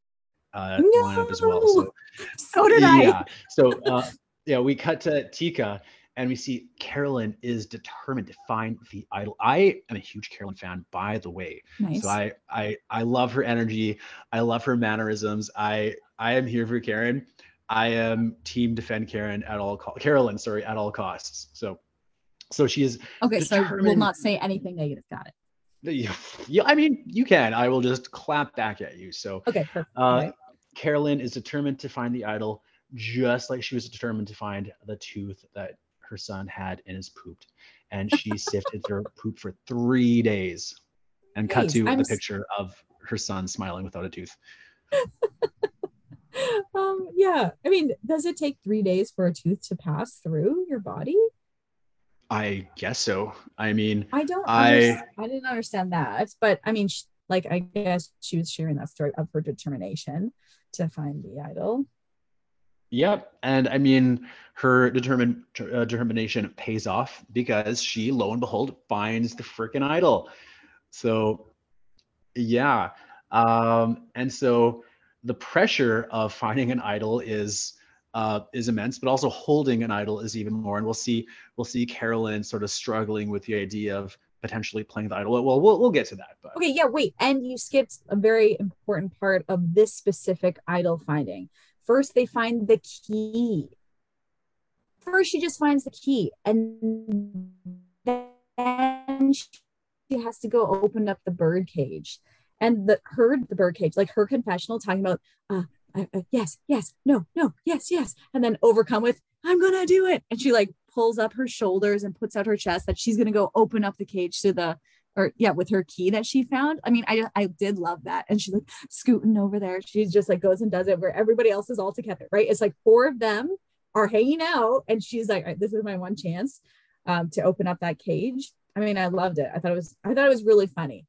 uh, no! lineup as well. So,
so did I.
Yeah. So uh, yeah, we cut to Tika and we see Carolyn is determined to find the idol. I am a huge Carolyn fan, by the way. Nice. So I I I love her energy. I love her mannerisms. I I am here for Karen. I am team defend Karen at all co- Carolyn, sorry, at all costs. So so she is
okay. Determined. So we'll not say anything negative. Got it. <laughs>
Yeah, I mean, you can. I will just clap back at you. So,
okay.
Uh, right. Carolyn is determined to find the idol, just like she was determined to find the tooth that her son had in his poop, and she <laughs> sifted through poop for three days, and cut to I'm the picture of her son smiling without a tooth. <laughs>
um, yeah, I mean, does it take three days for a tooth to pass through your body?
I guess so. I mean,
I don't. I I didn't understand that, but I mean, like I guess she was sharing that story of her determination to find the idol.
Yep, and I mean, her determined uh, determination pays off because she, lo and behold, finds the freaking idol. So, yeah, um, and so the pressure of finding an idol is uh, is immense, but also holding an idol is even more. And we'll see we'll see Carolyn sort of struggling with the idea of potentially playing the idol. Well, we'll we'll get to that. But
okay, yeah, wait, and you skipped a very important part of this specific idol finding. First, they find the key. First, she just finds the key, and then she has to go open up the bird cage and the her the bird cage like her confessional talking about uh, uh, uh, yes, yes, no, no, yes, yes, and then overcome with I'm gonna do it, and she like pulls up her shoulders and puts out her chest that she's gonna go open up the cage to the or yeah with her key that she found. I mean i i did love that. And she's like scooting over there. She just like goes and does it where everybody else is all together right? It's like four of them are hanging out and she's like right, this is my one chance um, to open up that cage. I mean i loved it. I thought it was i thought it was really funny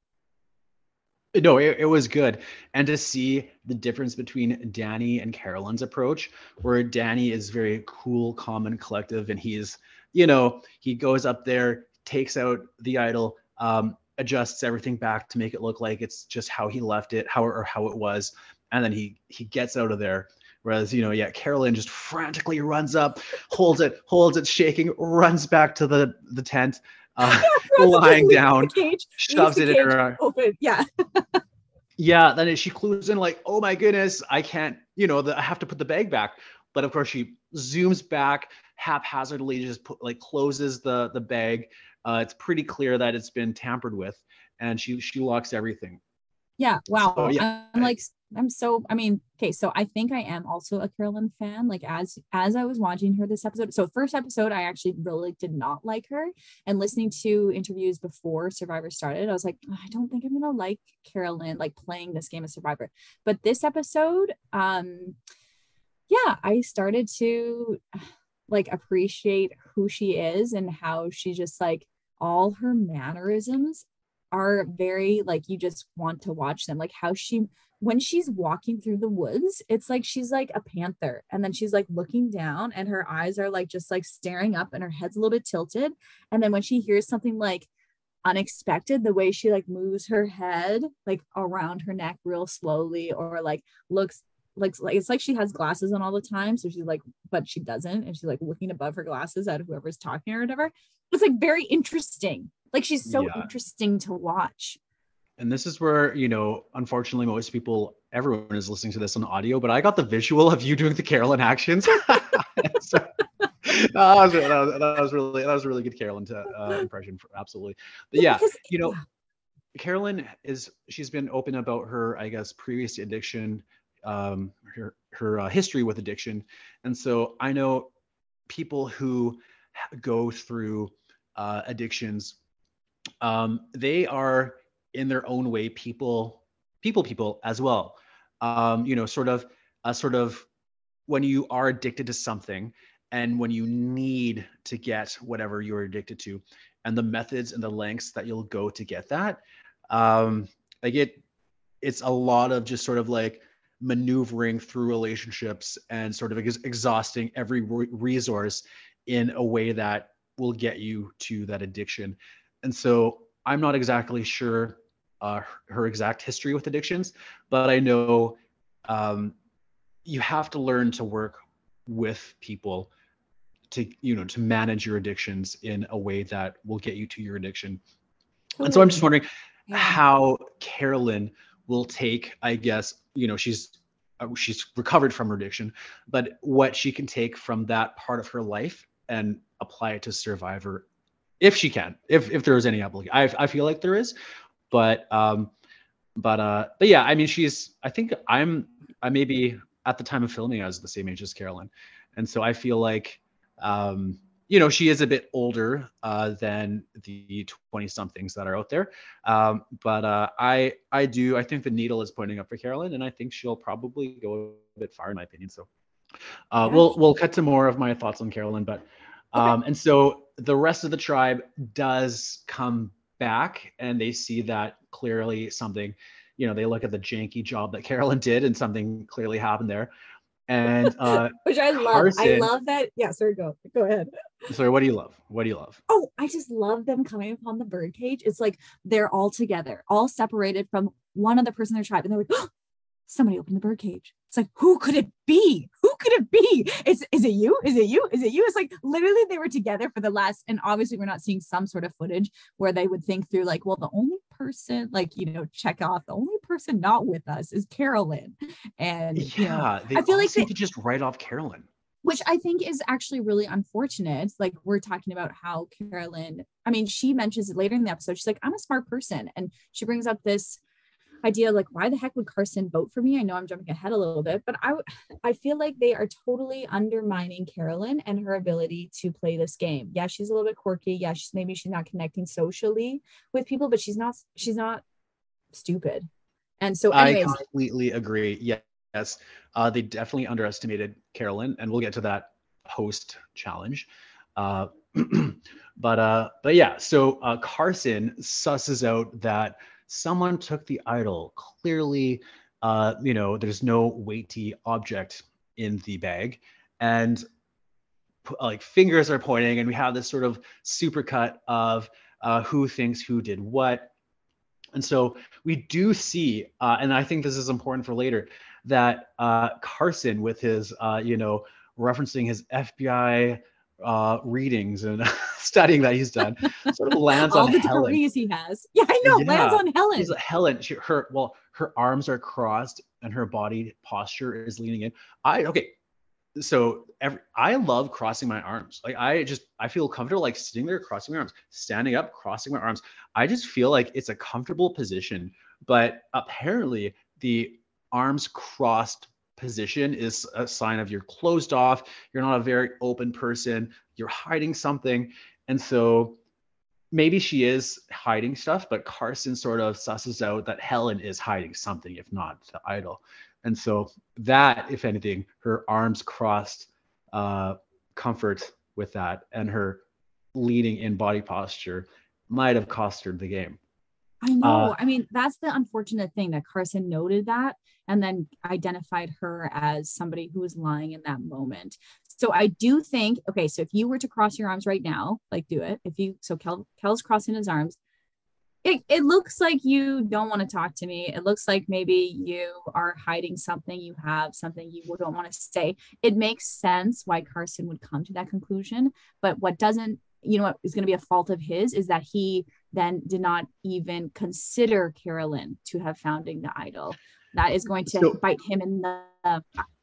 No, it, it was good. And to see the difference between Danny and Carolyn's approach, where Danny is very cool, calm, and collective, and he's, you know, he goes up there, takes out the idol, um, adjusts everything back to make it look like it's just how he left it, how or how it was, and then he he gets out of there. Whereas, you know, yeah, Carolyn just frantically runs up, holds it, holds it, shaking, runs back to the the tent, uh, <laughs> lying down,
cage,
shoves it in her.
Open. Yeah. <laughs>
yeah. Then she clues in like, oh my goodness, I can't, you know, the, I have to put the bag back. But of course, she zooms back haphazardly, just put, like closes the the bag. Uh, it's pretty clear that it's been tampered with, and she she locks everything.
Yeah. Wow. So, yeah. I'm like, I'm so, I mean, okay. So I think I am also a Carolyn fan. Like as, as I was watching her this episode, so first episode, I actually really did not like her and listening to interviews before Survivor started, I was like, I don't think I'm going to like Carolyn, like playing this game of Survivor. But this episode, um, yeah, I started to like appreciate who she is and how she just like all her mannerisms are very like you just want to watch them like how she when she's walking through the woods it's like she's like a panther and then she's like looking down and her eyes are like just like staring up and her head's a little bit tilted and then when she hears something like unexpected the way she like moves her head like around her neck real slowly or like looks like, like it's like she has glasses on all the time so she's like but she doesn't and she's like looking above her glasses at whoever's talking or whatever. It's like very interesting like she's so yeah. interesting to watch.
And this is where, you know, unfortunately, most people, everyone is listening to this on audio, but I got the visual of you doing the Carolyn actions. so, <laughs> that, was, that, was, that, was, really that was a really good Carolyn to, uh, impression, for, absolutely. But yeah, because, you know, yeah. Carolyn is she's been open about her, I guess, previous addiction, um, her her uh, history with addiction, and so I know people who go through uh, addictions um, they are in their own way people people people as well. Um, you know sort of a sort of when you are addicted to something and when you need to get whatever you're addicted to and the methods and the lengths that you'll go to get that um like it it's a lot of just sort of like maneuvering through relationships and sort of ex- exhausting every re- resource in a way that will get you to that addiction and so I'm not exactly sure uh, her exact history with addictions, but I know um, you have to learn to work with people to you know to manage your addictions in a way that will get you to your addiction. And so I'm just wondering yeah. how Carolyn will take, I guess, you know, she's uh, she's recovered from her addiction, but what she can take from that part of her life and apply it to Survivor if she can, if if there is any obligation. I I feel like there is, but um, but uh, but yeah, I mean, she's. I think I'm. I maybe at the time of filming, I was the same age as Carolyn, and so I feel like, um, you know, she is a bit older uh, than the twenty somethings that are out there. Um, but uh, I I do. I think the needle is pointing up for Carolyn, and I think she'll probably go a bit far, in my opinion. So. Uh, we'll we'll cut to more of my thoughts on Carolyn, but um, and so the rest of the tribe does come back and they see that clearly something, you know, they look at the janky job that Carolyn did and something clearly happened there. And <laughs> uh
which I love. Carson, I love that. Yeah, sorry, go go ahead.
Sorry, what do you love? What do you love?
Oh, I just love them coming upon the birdcage. It's like they're all together, all separated from one other person in their tribe. And they're like, oh, <gasps> somebody opened the birdcage. It's like, who could it be? Could it be? Is, is it you? Is it you? Is it you? It's like literally they were together for the last, and obviously we're not seeing some sort of footage where they would think through, like, well, the only person, like, you know, check off the only person not with us is Carolyn. And yeah, you know,
they I feel like they to just write off Carolyn.
Which I think is actually really unfortunate. Like we're talking about how Carolyn, I mean, she mentions it later in the episode. She's like, I'm a smart person. And she brings up this idea like why the heck would Carson vote for me? I know I'm jumping ahead a little bit, but I I feel like they are totally undermining Carolyn and her ability to play this game. Yeah, she's a little bit quirky. Yeah, she's maybe she's not connecting socially with people, but she's not she's not stupid. And so anyways,
I completely agree. Yes. Uh, they definitely underestimated Carolyn, and we'll get to that post challenge. Uh, <clears throat> but uh, but yeah, so uh, Carson susses out that someone took the idol. Clearly, uh, you know, there's no weighty object in the bag, and like fingers are pointing, and we have this sort of supercut of uh, who thinks who did what. And so we do see, uh, and I think this is important for later, that uh, Carson, with his, uh, you know, referencing his FBI uh, readings and <laughs> studying that he's done, sort of lands
All
on
the
Helen.
degrees he has. <laughs> Yeah, I know.
Yeah.
Lands on Helen.
He's Helen, she, her well, her arms are crossed and her body posture is leaning in. I okay. So every I love crossing my arms. Like I just I feel comfortable like sitting there crossing my arms, standing up, crossing my arms. I just feel like it's a comfortable position. But apparently the arms crossed position is a sign of you're closed off, you're not a very open person, you're hiding something. And so maybe she is hiding stuff, but Carson sort of susses out that Helen is hiding something, if not the idol. And so that, if anything, her arms crossed uh, comfort with that and her leading in body posture might have cost her the game.
I know.
Uh,
I mean, that's the unfortunate thing that Carson noted that and then identified her as somebody who was lying in that moment. So I do think, okay, so if you were to cross your arms right now, like do it. If you, so Kel, Kel's crossing his arms. It, it looks like you don't want to talk to me. It looks like maybe you are hiding something. You have something you don't want to say. It makes sense why Carson would come to that conclusion. But what doesn't, you know, what is going to be a fault of his is that he then did not even consider Carolyn to have founding the idol. That is going to
So-
bite him in the.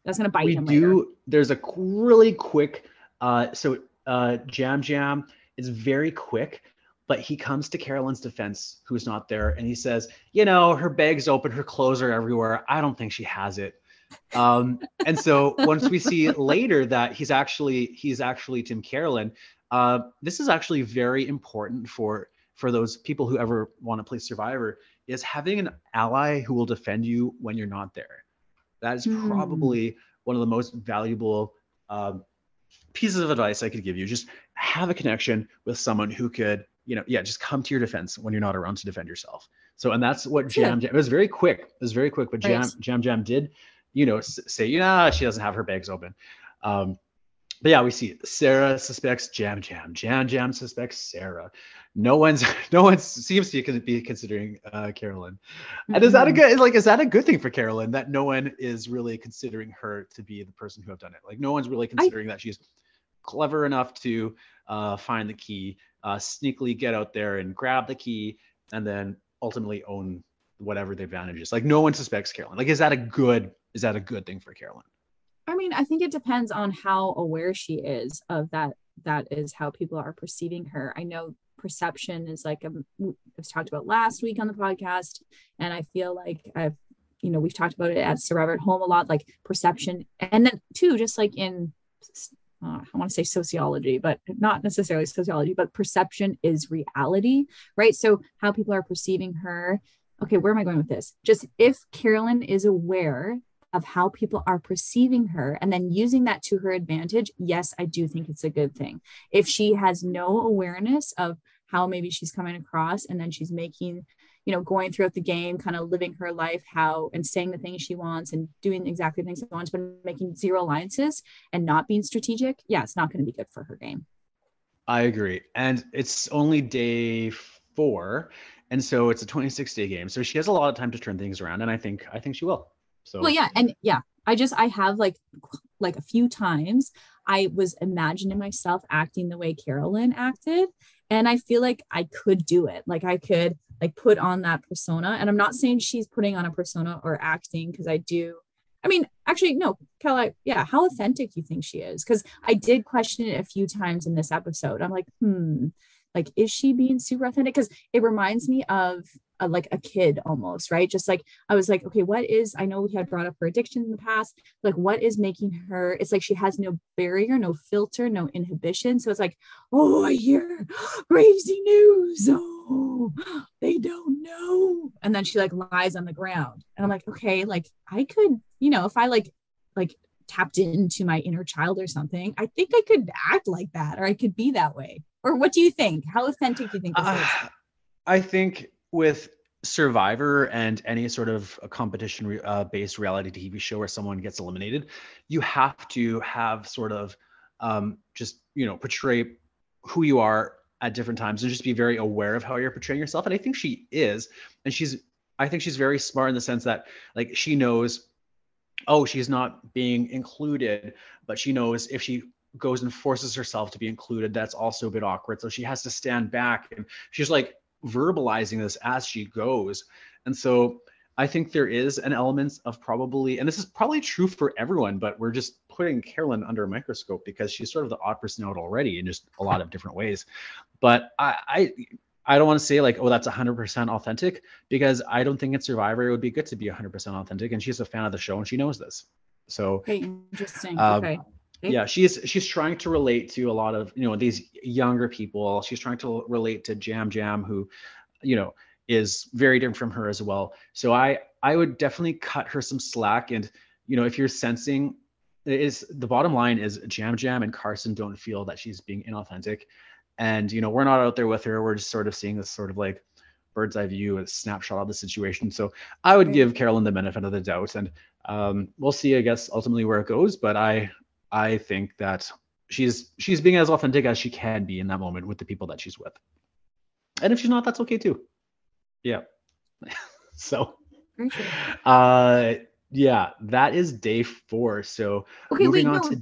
That's going to bite
we
him
do
later.
there's a really quick uh so uh yam yam is very quick but he comes to carolyn's defense who's not there and he says you know her bag's open her clothes are everywhere i don't think she has it um and so once we see later that he's actually he's actually tim carolyn uh this is actually very important for for those people who ever want to play survivor is having an ally who will defend you when you're not there that is
Hmm.
probably one of the most valuable um, pieces of advice I could give you. Just have a connection with someone who could, you know, yeah, just come to your defense when you're not around to defend yourself. So, and that's what
Yeah.
Yam Yam. It was very quick. It was very quick, but Jam
Right.
Yam Yam did, you know, say, you know, she doesn't have her bags open. Um, but yeah, we see Sarah suspects Yam Yam. Yam Yam suspects Sarah. No one's <laughs> no one seems to be considering uh, Carolyn. And is that a
Mhm.
good like is that a good thing for Carolyn that no one is really considering her to be the person who have done it? Like no one's really considering that she's clever enough to uh, find the key, uh, sneakily get out there and grab the key, and then ultimately own whatever the advantage is. Like no one suspects Carolyn. Like is that a good is that a good thing for Carolyn?
I mean, I think it depends on how aware she is of that. That is how people are perceiving her. I know perception is like a, I've talked about last week on the podcast, and I feel like I've, you know, we've talked about it at Survivor at Home a lot, like perception, and then too, just like in, uh, I want to say sociology, but not necessarily sociology, but perception is reality, right? So how people are perceiving her. Okay, where am I going with this? Just if Carolyn is aware of how people are perceiving her and then using that to her advantage, yes, I do think it's a good thing. If she has no awareness of how maybe she's coming across and then she's making, you know, going throughout the game, kind of living her life how and saying the things she wants and doing exactly the things she wants, but making zero alliances and not being strategic, yeah, it's not going to be good for her game.
I agree. And it's only day four. And so it's a 26 day game. So she has a lot of time to turn things around. And I think I think she will. So
Well, yeah, and yeah, I just I have like like a few times I was imagining myself acting the way Carolyn acted, and I feel like I could do it. Like I could like put on that persona, and I'm not saying she's putting on a persona or acting because I do. I mean, actually, no, Kelly, yeah, how authentic you think she is? Because I did question it a few times in this episode. I'm like, hmm, like, is she being super authentic? Because it reminds me of a, like a kid almost, right? Just like I was like, okay, what is, I know we had brought up her addiction in the past. Like, what is making her, it's like she has no barrier, no filter, no inhibition. So it's like, oh, I hear <gasps> crazy news. Oh, they don't know. And then she like lies on the ground. And I'm like, okay, like I could, you know, if I like, like, tapped into my inner child or something i think i could act like that or i could be that way or what do you think how authentic do you think this is
Uh, <sighs> I think with Survivor and any sort of a competition uh, based reality TV show where someone gets eliminated, you have to have sort of um, just you know portray who you are at different times and just be very aware of how you're portraying yourself. And I think she is, and she's I think she's very smart in the sense that like she knows, oh, she's not being included, but she knows if she goes and forces herself to be included, that's also a bit awkward. So she has to stand back and she's like verbalizing this as she goes. And so I think there is an element of probably, and this is probably true for everyone, but we're just putting Carolyn under a microscope because she's sort of the odd person out already in just a lot of different ways. But I, I, I don't want to say like, oh, that's 100% authentic because I don't think in Survivor it would be good to be 100% authentic. And she's a fan of the show and she knows this. So
okay, interesting. Um, okay.
Yeah, she's she's trying to relate to a lot of you know these younger people. She's trying to relate to yam yam who, you know, is very different from her as well. So I I would definitely cut her some slack. And you know, if you're sensing, is the bottom line is yam yam and Carson don't feel that she's being inauthentic, and you know we're not out there with her. We're just sort of seeing this sort of like bird's eye view, a snapshot of the situation. So I would give Carolyn the benefit of the doubt, and um, we'll see, I guess, ultimately where it goes. But I I think that she's she's being as authentic as she can be in that moment with the people that she's with. And if she's not, that's okay too. Yeah. <laughs> so uh yeah, that is day four. So
okay, moving wait, on no. to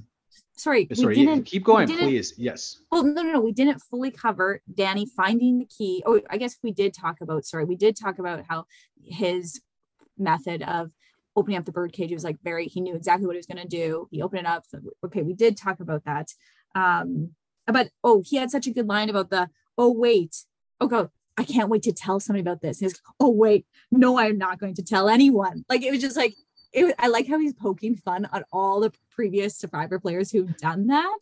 sorry,
sorry, keep going, please. Yes.
Well, no, no, no. We didn't fully cover Danny finding the key. Oh, I guess we did talk about, sorry, we did talk about how his method of opening up the bird cage, it was like very, he knew exactly what he was going to do. He opened it up. So, okay, we did talk about that. Um, but oh, he had such a good line about the, oh, wait, oh, go, I can't wait to tell somebody about this. He's, oh, wait, no, I'm not going to tell anyone. Like, it was just like, it, I like how he's poking fun at all the previous survivor players who've done that.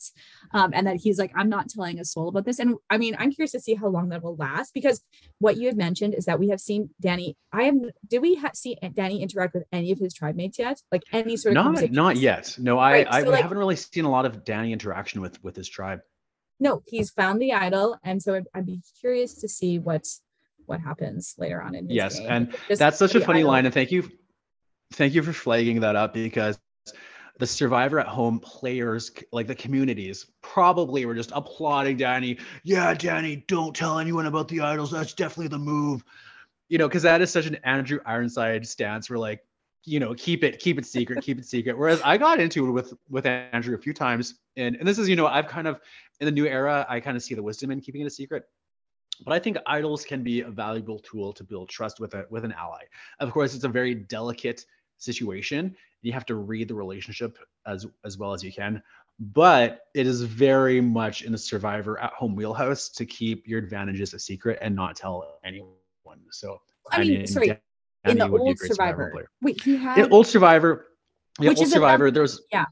Um, and that he's like, I'm not telling a soul about this. And I mean, I'm curious to see how long that will last because what you had mentioned is that we have seen Danny. I am, did we ha- see Danny interact with any of his tribe mates yet? Like any sort
of not, not yet. No, I, right, I, so I like, haven't really seen a lot of Danny interaction with, with his tribe.
No, he's found the idol. And so I'd, I'd be curious to see what, what happens later on in
yes game. and Just that's such a funny idol. line and thank you thank you for flagging that up because the survivor at home players like the communities probably were just applauding danny. Yeah danny don't tell anyone about the idols. That's definitely the move. You know because that is such an andrew ironside stance where like you know keep it keep it secret keep it secret. Whereas i got into it with with andrew a few times and and this is you know i've kind of in the new era i kind of see the wisdom in keeping it a secret. But I think idols can be a valuable tool to build trust with a with an ally. Of course, it's a very delicate situation. You have to read the relationship as as well as you can. But it is very much in the survivor at home wheelhouse to keep your advantages a secret and not tell anyone. So
I mean, mean sorry, Danny in the old survivor. survivor Wait, he had
in old survivor. Yeah, Which old survivor. There was
yeah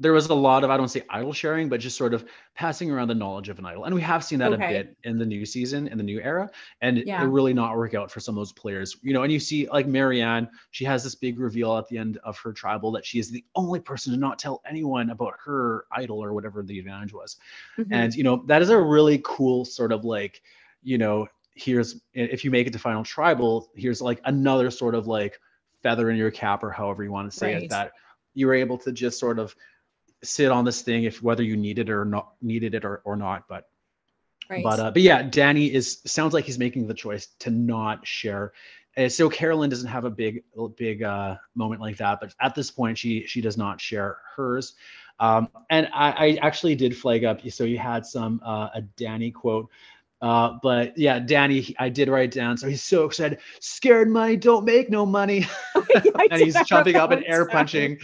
there was a lot of I don't say idol sharing, but just sort of passing around the knowledge of an idol, and we have seen that okay. a bit in the new season, in the new era, and yeah. it really not work out for some of those players, you know. And you see like Marianne, she has this big reveal at the end of her tribal that she is the only person to not tell anyone about her idol or whatever the advantage was, mm-hmm. and you know that is a really cool sort of like, you know, here's if you make it to final tribal, here's like another sort of like feather in your cap or however you want to say right. it that you were able to just sort of sit on this thing if whether you needed it or not needed it or, or not but right. but uh, but yeah danny is sounds like he's making the choice to not share and so carolyn doesn't have a big big uh moment like that but at this point she she does not share hers um and i i actually did flag up so you had some uh a danny quote uh, but yeah, Danny, I did write down. So he's so excited. Scared money don't make no money, <laughs> <laughs> and he's jumping up and air punching.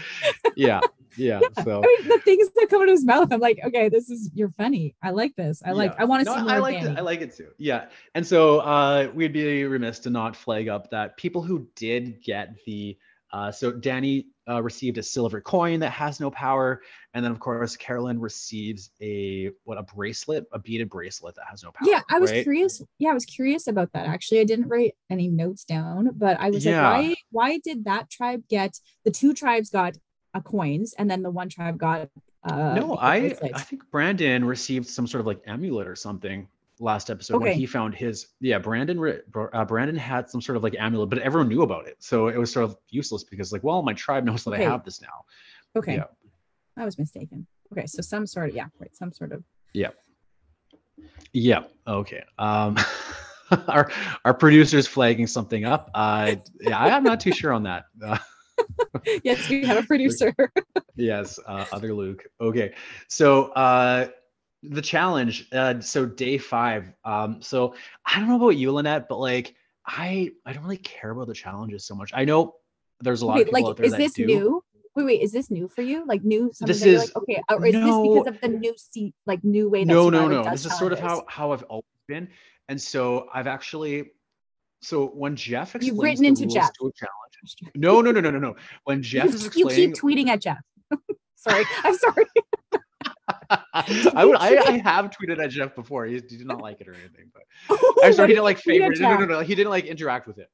Yeah, yeah, yeah. So
I mean, the things that come out of his mouth, I'm like, okay, this is you're funny. I like this. I like. I want to no, see more. I
like it. I like it too. Yeah, and so uh, we'd be remiss to not flag up that people who did get the. Uh, so Danny uh, received a silver coin that has no power, and then of course Carolyn receives a what a bracelet, a beaded bracelet that has no power.
Yeah, I was right? curious. Yeah, I was curious about that. Actually, I didn't write any notes down, but I was yeah. like, why? Why did that tribe get the two tribes got uh, coins, and then the one tribe got. Uh,
no, I I think Brandon received some sort of like amulet or something. last episode when he found his yeah Brandon uh, Brandon had some sort of like amulet, but everyone knew about it, so it was sort of useless because like well my tribe knows that
Okay.
I have this now.
Okay.
Yeah.
I was mistaken. Okay, so some sort of yeah, right, some sort of
yeah, Yeah. Okay. Um, <laughs> our our producer's flagging something up. Uh, yeah, I'm not too sure on that. Uh, <laughs> <laughs>
yes, we have a producer. <laughs>
yes, uh, other Luke. Okay. So uh, the challenge. Uh, so day five. Um, so I don't know about you, Lynette, but like I I don't really care about the challenges so much. I know there's a lot of people
like
out there
is
that
this
do.
new? Wait, wait, is this new for you? Like new
This is-
like, okay, or is
no.
this because of the new seat, like new way that
no no no this is sort of how how i've always been and so i've actually so when jeff explains
You've written into Jeff.
to a challenge no no no no no no when jeff
you,
is
you keep tweeting at Jeff. <laughs> sorry, I'm sorry. <laughs> <laughs>
I would I, I have tweeted at jeff before he, did not like it or anything but i'm sorry he didn't like favorite it. no no no he didn't like interact with it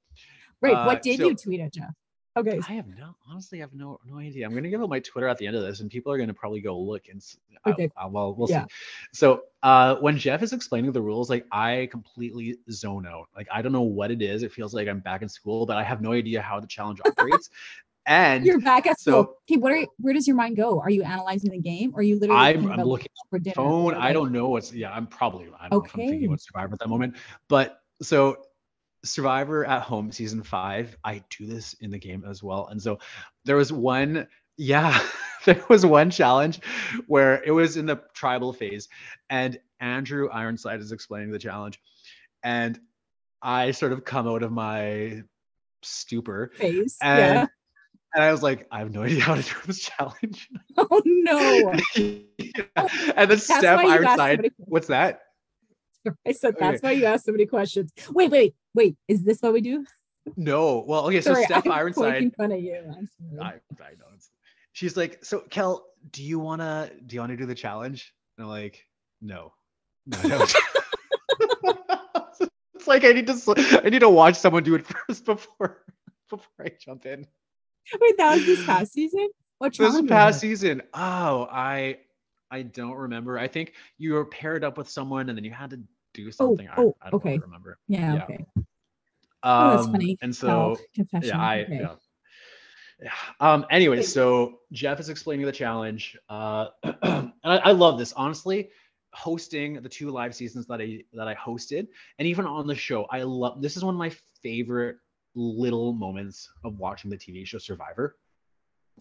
Right,
Uh,
what did
so-
you tweet at Jeff? Okay,
I have no honestly, I have no no idea. I'm gonna give out my Twitter at the end of this, and people are gonna probably go look and
Okay.
uh, well, we'll
Yeah.
see. So uh, when Jeff is explaining the rules, like I completely zone out. Like I don't know what it is. It feels like I'm back in school, but I have no idea how the challenge <laughs> operates. and
you're back at
so-
school. okay, what are where does your mind go? Are you analyzing the game? Or are you literally
I'm, I'm looking
for dinner?
phone. I don't know what's yeah. I'm probably I don't know if I'm thinking
Okay.
about Survivor at that moment. But so Survivor at home season five, I do this in the game as well. And so there was one, yeah, <laughs> there was one challenge where it was in the tribal phase, and Andrew Ironside is explaining the challenge, and I sort of come out of my stupor
Phase.
and
yeah.
and I was like, I have no idea how to do this challenge. <laughs>
Oh no. <laughs>
Oh, and then Steph
why you asked so
Ironside, what's that?
I said that's
Okay.
why you asked so many questions. Wait, wait, wait. Is this what we do?
No. Well, okay, so
Sorry,
Steph
I'm
Ironside,
fun at you.
I. I know. She's like, so Kel, do you wanna do you wanna do the challenge? And I'm like, no, no, don't. <laughs> it's like I need to I need to watch someone do it <laughs> first before before I jump in.
Wait, that was this past season? What
This past season. Oh, I I don't remember. I think you were paired up with someone and then you had to do something. I,
oh,
I don't
okay.
remember.
Yeah,
yeah.
okay.
Um,
Oh, that's funny.
And so
confession.
yeah, I
okay.
yeah. Yeah. Um. Anyway, so Jeff is explaining the challenge. Uh, <clears throat> and I, I love this. Honestly, hosting the two live seasons that I that I hosted, and even on the show, I love. This is one of my favorite little moments of watching the TV show Survivor.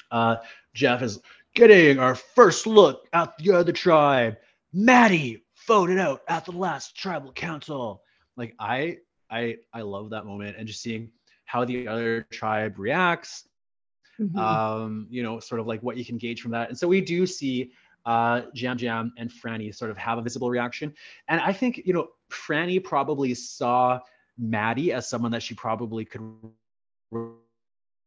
Uh, Jeff is getting our first look at the other tribe. Maddy voted out at the last tribal council. Like I, I, I love that moment and just seeing how the other tribe reacts.
Mhm.
Um, you know, sort of like what you can gauge from that. And so we do see uh, Yam Yam and Frannie sort of have a visible reaction. And I think you know, Frannie probably saw Maddy as someone that she probably could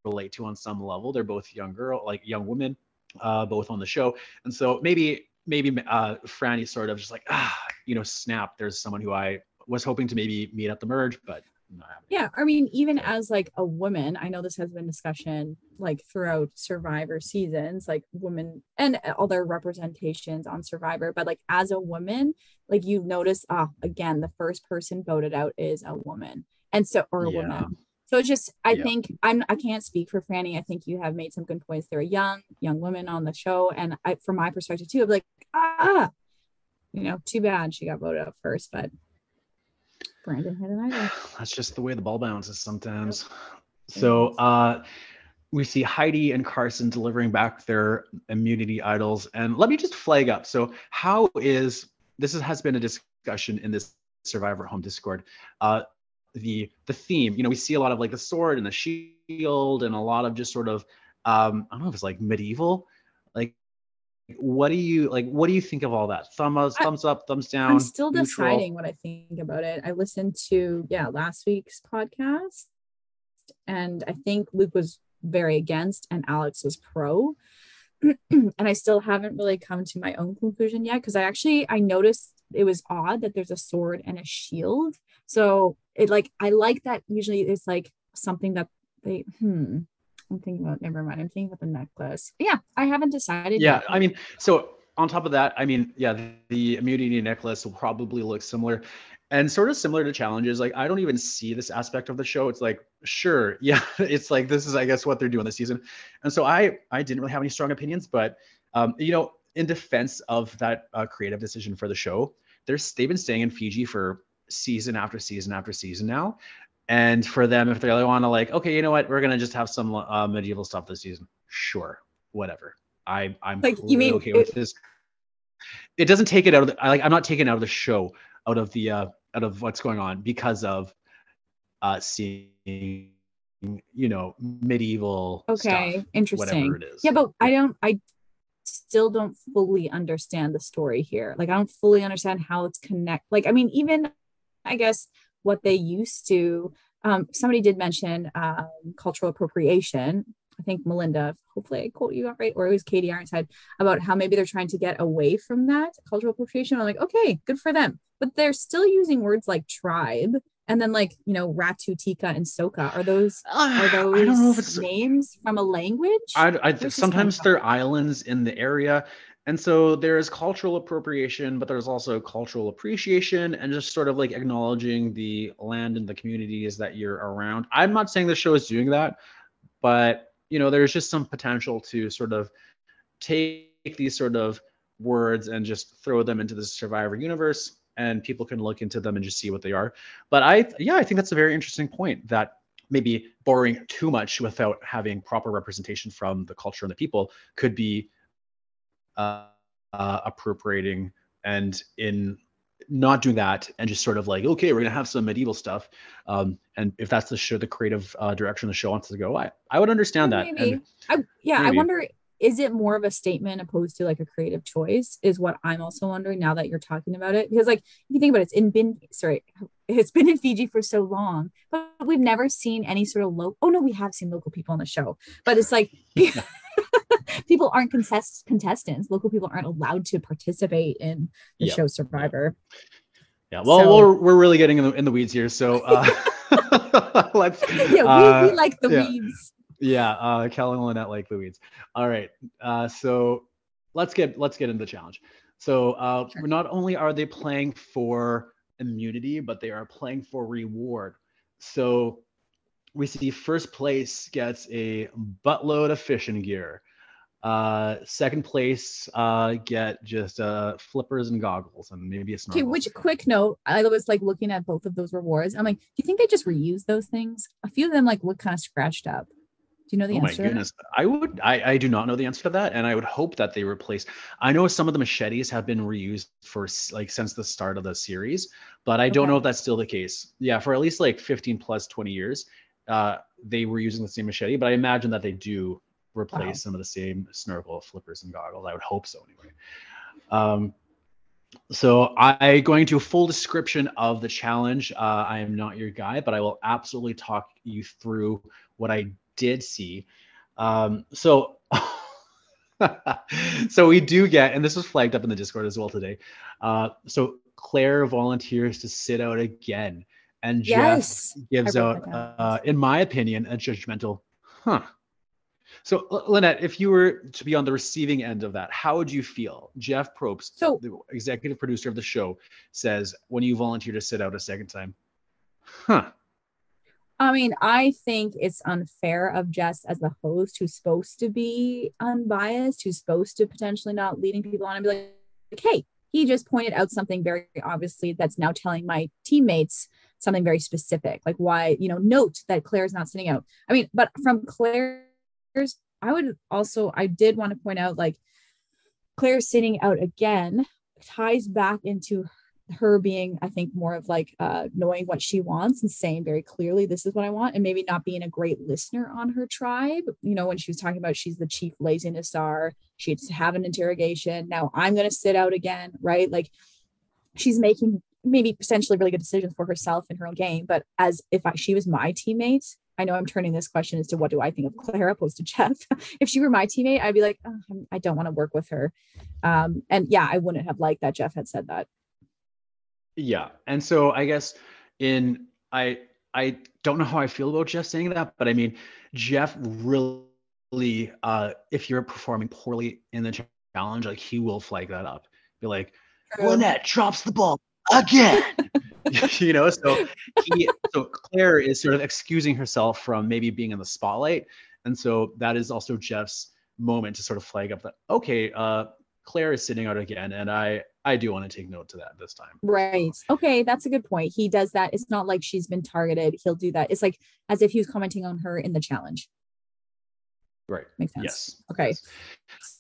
relate to on some level. They're both young girl, like young women, uh, both on the show, and so maybe maybe uh, Frannie sort of just like ah, you know, snap. There's someone who I was hoping to maybe meet at the merge, but not.
Yeah, I mean, even as like a woman, I know this has been discussion like throughout Survivor seasons, like women and other representations on Survivor, but like as a woman, like you notice, ah, again, the first person voted out is a woman, and so or a
Yeah.
woman. So it's just, I
Yeah.
think I'm, I can't speak for Frannie. I think you have made some good points. They're a young, young women on the show, and I, from my perspective too, I'm like, ah, you know, too bad she got voted out first, but Brandon had an idea. <sighs>
That's just the way the ball bounces sometimes. So uh, we see Heidi and Carson delivering back their immunity idols. And let me just flag up. So how is this is, has been a discussion in this Survivor Home Discord. Uh, the the theme, you know, we see a lot of like the sword and the shield and a lot of just sort of um, I don't know if it's like medieval. Like what do you like what do you think of all that? Thumb up, thumbs up, thumbs down.
I'm still
neutral?
deciding what I think about it. I listened to yeah last week's podcast, and I think Luke was very against, and Alex was pro. <clears throat> and I still haven't really come to my own conclusion yet because I actually I noticed it was odd that there's a sword and a shield. So it like I like that usually it's like something that they hmm I'm thinking about never mind. I'm thinking about the necklace. Yeah, I haven't decided
Yeah,
yet.
I mean, so on top of that, I mean, yeah, the, the immunity necklace will probably look similar and sort of similar to challenges. Like, I don't even see this aspect of the show. It's like, sure, <laughs> yeah, it's like this is, I guess, what they're doing this season. And so I, I didn't really have any strong opinions, but um, you know, in defense of that uh, creative decision for the show, there's they've been staying in Fiji for season after season after season now. And for them, if they really want to, like, okay, you know what, we're gonna just have some uh, medieval stuff this season. Sure, whatever. I I'm
like you mean
okay it, with this. It doesn't take it out of the I, like I'm not taking it out of the show, out of the uh out of what's going on because of uh seeing you know medieval
okay
stuff,
interesting yeah but i don't i still don't fully understand the story here like i don't fully understand how it's connect like i mean even i guess what they used to um somebody did mention um cultural appropriation I think Melinda, hopefully I quote you got right, or it was Katie Ironside about how maybe they're trying to get away from that cultural appropriation. I'm like, okay, good for them. But they're still using words like tribe and then like, you know, Ratu, Tika, and Soka. Are those <sighs> are those I don't know if it's, names from a language?
I, I sometimes they're islands in the area. And so there's cultural appropriation, but there's also cultural appreciation and just sort of like acknowledging the land and the communities that you're around. I'm not saying the show is doing that, but you know, there's just some potential to sort of take these sort of words and just throw them into the survivor universe and people can look into them and just see what they are. But I, yeah, I think that's a very interesting point that maybe borrowing too much without having proper representation from the culture and the people could be uh, uh, appropriating and in not doing that and just sort of like okay we're gonna have some medieval stuff um, and if that's the show the creative uh, direction the show wants to go i i would understand that
maybe. And I, yeah maybe. i wonder is it more of a statement opposed to like a creative choice is what i'm also wondering now that you're talking about it because like if you think about it it's in been sorry it's been in fiji for so long but we've never seen any sort of low oh no we have seen local people on the show but it's like <laughs> <laughs> <laughs> people aren't contest- contestants. Local people aren't allowed to participate in the show Survivor.
Yeah, well, so, we're, we're really getting in the, in the weeds here. So uh, <laughs> <laughs> let's.
Yeah, we, uh, we like the
yeah.
weeds.
Yeah, uh, Kelly and Lynette like the weeds. All right, uh, so let's get let's get into the challenge. So uh, sure. not only are they playing for immunity, but they are playing for reward. So we see first place gets a buttload of fishing gear. Uh, second place uh, get just uh, flippers and goggles and maybe a snorkel.
Okay, which quick note, I was like looking at both of those rewards. I'm like, do you think they just reuse those things? A few of them like look kind of scratched up. Do you know the answer?
oh
answer?
my goodness, I would. I, I do not know the answer to that, and I would hope that they replace. I know some of the machetes have been reused for like since the start of the series, but I don't know if that's still the case. Yeah, for at least like 15 plus 20 years, uh, they were using the same machete, but I imagine that they do replace wow. some of the same snorkel flippers and goggles. I would hope so anyway. Um, so I going to a full description of the challenge. Uh, I am not your guy, but I will absolutely talk you through what I did see. Um, so, <laughs> so we do get, and this was flagged up in the Discord as well today. Uh, so Claire volunteers to sit out again and yes, Jeff gives out, uh, in my opinion, a judgmental, huh. So, Lynette, if you were to be on the receiving end of that, how would you feel? Jeff Probst, so, the executive producer of the show, says when you volunteer to sit out a second time, huh?
I mean, I think it's unfair of Jeff as the host who's supposed to be unbiased, who's supposed to potentially not leading people on and be like, hey, he just pointed out something very obviously that's now telling my teammates something very specific like why you know note that claire's not sitting out. I mean but from claire's i would also i did want to point out like claire sitting out again ties back into her being i think more of like uh knowing what she wants and saying very clearly this is what i want and maybe not being a great listener on her tribe you know when she was talking about she's the chief laziness czar she'd have an interrogation now i'm going to sit out again right like she's making maybe potentially really good decisions for herself in her own game. But as if I, she was my teammate, I know I'm turning this question as to what do I think of Clara opposed to Jeff. <laughs> if she were my teammate, I'd be like, oh, I don't want to work with her. Um, and yeah, I wouldn't have liked that Jeff had said that.
Yeah, and so I guess in I I don't know how I feel about Jeff saying that, but I mean Jeff really, uh, if you're performing poorly in the challenge, like he will flag that up. Be like. Lynette drops the ball again. <laughs> <laughs> you know, so he so Claire is sort of excusing herself from maybe being in the spotlight. And so that is also Jeff's moment to sort of flag up that okay, uh Claire is sitting out again, and I I do want to take note to that this time.
Right. Okay, that's a good point. He does that. It's not like she's been targeted. He'll do that. It's like as if he was commenting on her in the challenge.
Right.
Makes sense.
Yes.
Okay.
yes.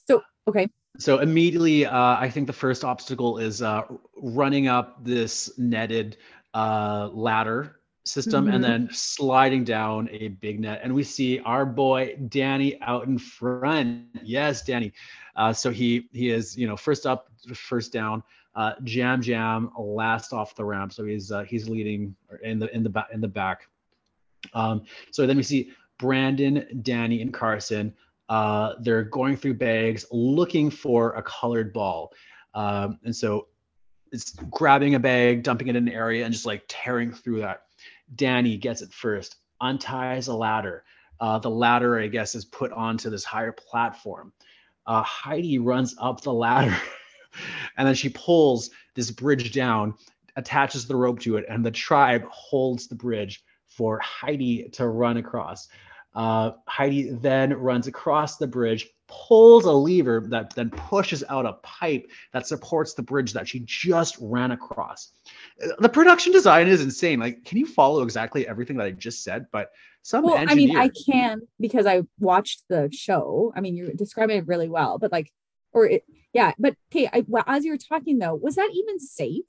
So okay.
So immediately, uh, I think the first obstacle is uh, running up this netted uh, ladder system
Mhm.
and then sliding down a big net. And we see our boy Danny out in front. Yes, Danny. Uh, so he he is you know first up, first down. Uh, yam yam last off the ramp. So he's uh, he's leading in the in the back in the back. Um, so then we see Brandon, Danny, and Carson uh, they're going through bags looking for a colored ball. Um, and so it's grabbing a bag, dumping it in an area, and just like tearing through that. Danny gets it first, unties a ladder. Uh, the ladder, I guess, is put onto this higher platform. Uh, Heidi runs up the ladder <laughs> and then she pulls this bridge down, attaches the rope to it, and the tribe holds the bridge for Heidi to run across. Uh, Heidi then runs across the bridge, pulls a lever that then pushes out a pipe that supports the bridge that she just ran across. Uh, The production design is insane. Like, can you follow exactly everything that I just said? But some
Well, I mean, I can because I watched the show. I mean, you're describing it really well, but like, or it, yeah, but okay. I, well, as you were talking though, was that even safe?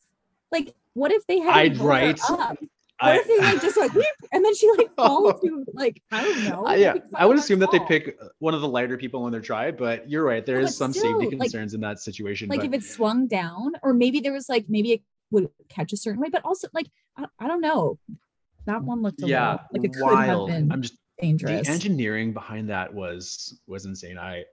Like, what if they had
I'd write-
up? What
I-
if they like just like and then she like <laughs> falls to like I don't know.
I- yeah, I would assume that they pick one of the lighter people in their tribe, but you're right. There
No,
is some
still,
safety
like-
concerns in that situation.
like
but
if it swung down, or maybe there was like maybe it would catch a certain way, but also like I, I don't know. That one looked a
yeah,
little, like it could have been
I'm just
dangerous.
the engineering behind that was was insane. I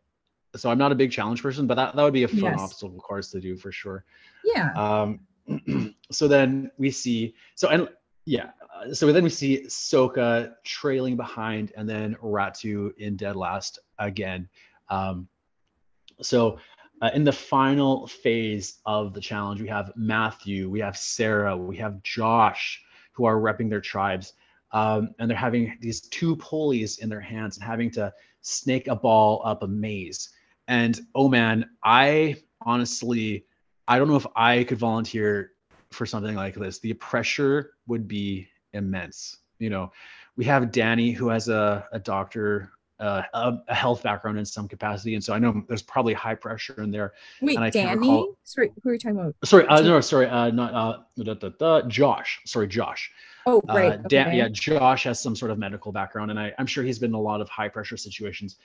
so I'm not a big challenge person, but that, that would be a fun
Yes.
obstacle course to do for sure.
yeah.
Um, <clears throat> so then we see so and yeah, uh, so then we see Soka trailing behind, and then Ratu in dead last again. Um, so uh, in the final phase of the challenge, we have Matthew, we have Sarah, we have Josh, who are repping their tribes, um, and they're having these two pulleys in their hands and having to snake a ball up a maze. And oh man, I honestly, I don't know if I could volunteer for something like this. The pressure would be immense. You know, we have Danny who has a, a doctor, uh, a, a health background in some capacity, and so I know there's probably high pressure in there.
Wait,
and I
Danny?
recall-
Sorry, who are you talking about?
Sorry, uh, no, sorry, uh, not uh, da, da, da, Josh. Sorry, Josh.
Oh, right.
Uh, Dan,
okay.
yeah, Josh has some sort of medical background, and I, I'm sure he's been in a lot of high pressure situations.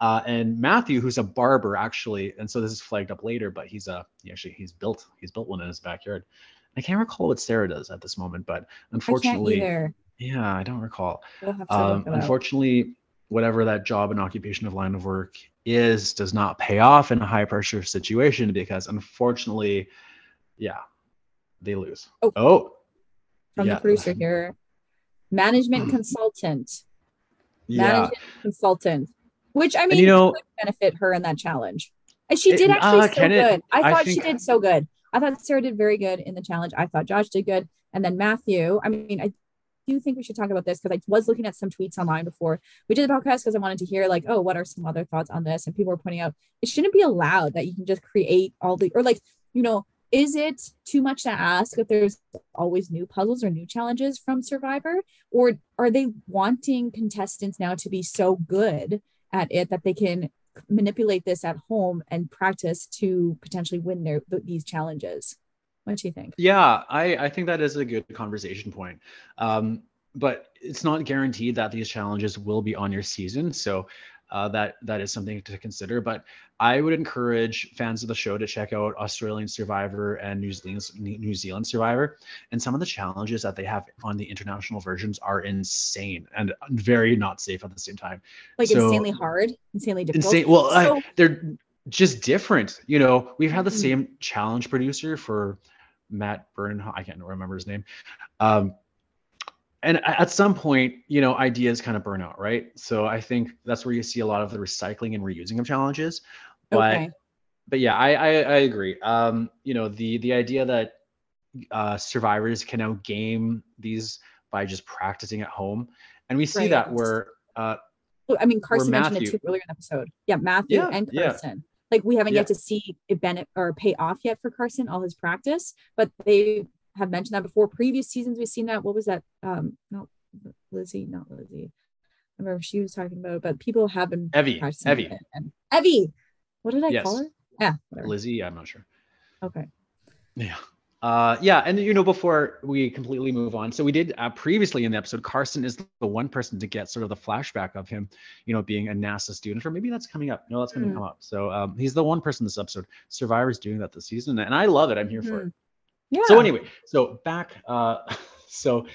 Uh, and Matthew, who's a barber, actually, and so this is flagged up later, but he's a he actually he's built he's built one in his backyard. I can't recall what Sarah does at this moment, but
I
unfortunately,
either.
yeah, I don't recall.
We'll have to
Um,
look it up.
unfortunately, whatever that job and occupation of line of work is does not pay off in a high pressure situation because unfortunately, yeah, they lose.
Oh.
oh
From
yeah.
the producer here. Management consultant.
yeah.
Management consultant. Which I mean
you know-
benefit her in that challenge. And she
It-
did actually
uh,
so
can it?
good. I
I
thought she did so good. I thought Sarah did very good in the challenge. I thought Josh did good. And then Matthew, I mean, I do think we should talk about this because I was looking at some tweets online before we did the podcast because I wanted to hear like, oh, what are some other thoughts on this? And people were pointing out it shouldn't be allowed that you can just create all the or like, you know, is it too much to ask if there's always new puzzles or new challenges from Survivor? Or are they wanting contestants now to be so good at it that they can manipulate this at home and practice to potentially win their these challenges? What do you think?
Yeah, I, I think that is a good conversation point. Um, but it's not guaranteed that these challenges will be on your season. So uh, that that is something to consider. But I would encourage fans of the show to check out Australian Survivor and New Zealand New Zealand Survivor. And some of the challenges that they have on the international versions are insane and very not safe at the same time.
Like
So-
insanely hard, insanely difficult.
Insane. Well, I- they're just different. You know, we've had the
Mhm.
same challenge producer for Matt Byrne. I can't remember his name. Um, and at some point, you know, ideas kind of burn out, right? So I think that's where you see a lot of the recycling and reusing of challenges. But
Okay.
but yeah, I, I I agree. Um, you know, the the idea that uh, survivors can now game these by just practicing at home, and we see
Right.
that where uh,
I mean, Carson mentioned
Matthew-
it too earlier in the episode. Yeah, Matthew
Yeah,
and. Carson. Like we haven't
Yeah.
yet to see it Bennett or pay off yet for Carson all his practice, but they have mentioned that before. Previous seasons we've seen that. What was that? Um, not Lizzie, not Lizzie. I remember she was talking about, it, but people have been Evvie, Evvie. Evvie, what did I
Yes.
call her? Yeah, whatever.
Lizzie, I'm not sure.
Okay.
Yeah. Uh, yeah, and you know, before we completely move on, so we did uh, previously in the episode, Carson is the one person to get sort of the flashback of him, you know, being a NASA student, or maybe that's coming up. No, that's going to
Hmm.
come up. So um, he's the one person this episode. Survivor's doing that this season, and I love it. I'm here for it.
Yeah.
So anyway, so back. Uh, <laughs> so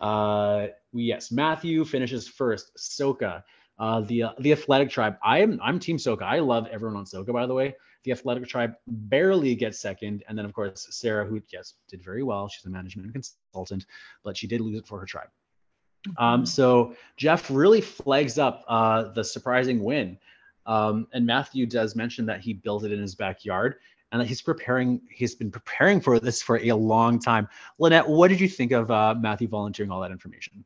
uh, we yes, Matthew finishes first. Soka, uh, the uh, the Athletic Tribe. I'm I'm Team Soka. I love everyone on Soka. By the way, the Athletic Tribe barely gets second, and then of course Sarah, who yes did very well. She's a management consultant, but she did lose it for her tribe. Um,
Mhm.
so Jeff really flags up uh, the surprising win. Um, and Matthew does mention that he built it in his backyard and that he's preparing, he's been preparing for this for a long time. Lynette, what did you think of uh, Matthew volunteering all that information?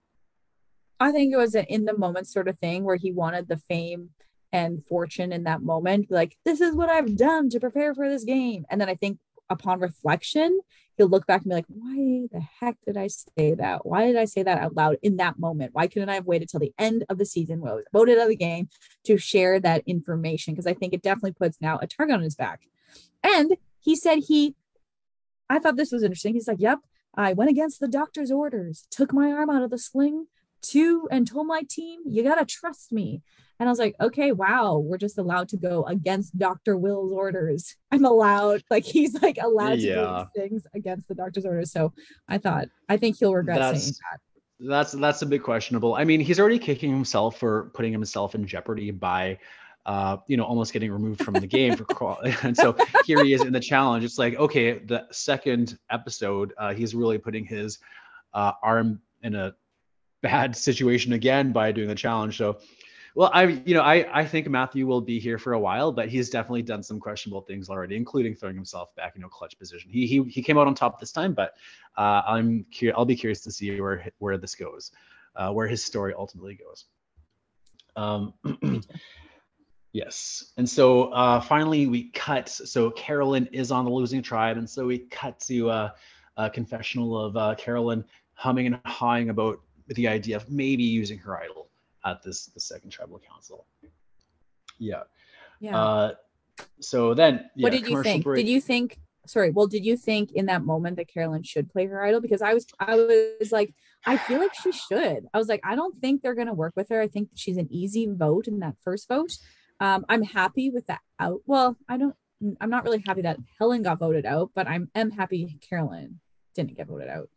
I think it was an in the moment sort of thing where he wanted the fame and fortune in that moment. Like, this is what I've done to prepare for this game. And then I think upon reflection, he'll look back and be like, why the heck did I say that? Why did I say that out loud in that moment? Why couldn't I have waited till the end of the season when I was voted out of the game to share that information? Because I think it definitely puts now a target on his back. And he said he, I thought this was interesting. He's like, yep, I went against the doctor's orders, took my arm out of the sling to and told my team, you gotta trust me. And I was like, okay, wow, we're just allowed to go against Dr. Will's orders. <laughs> I'm allowed, like he's like allowed to do these things against the doctor's orders. So I thought, I think he'll regret saying
That's-
that.
That's that's a bit questionable. I mean, he's already kicking himself for putting himself in jeopardy by, uh, you know, almost getting removed from the game for crawl. <laughs> And so here he is in the challenge. It's like, okay, the second episode, uh, he's really putting his uh, arm in a bad situation again by doing the challenge. So, well, I, you know, I I think Matthew will be here for a while, but he's definitely done some questionable things already, including throwing himself back, you know, clutch position. He he he came out on top this time, but uh, I'm cu- I'll be curious to see where where this goes, uh, where his story ultimately goes. Um, <clears throat> yes, and so uh, finally we cut. So Carolyn is on the losing tribe, and so we cut to uh, a confessional of uh, Carolyn humming and hawing about the idea of maybe using her idol at this the second tribal council. Yeah.
Yeah.
Uh, so then, yeah,
what did you think?
break.
Did you think? Sorry. Well, did you think in that moment that Carolyn should play her idol? Because I was, I was like, I feel like she should. I was like, I don't think they're gonna work with her. I think she's an easy vote in that first vote. Um, I'm happy with that out. Well, I don't. I'm not really happy that Helen got voted out, but I'm am happy Carolyn didn't get voted out.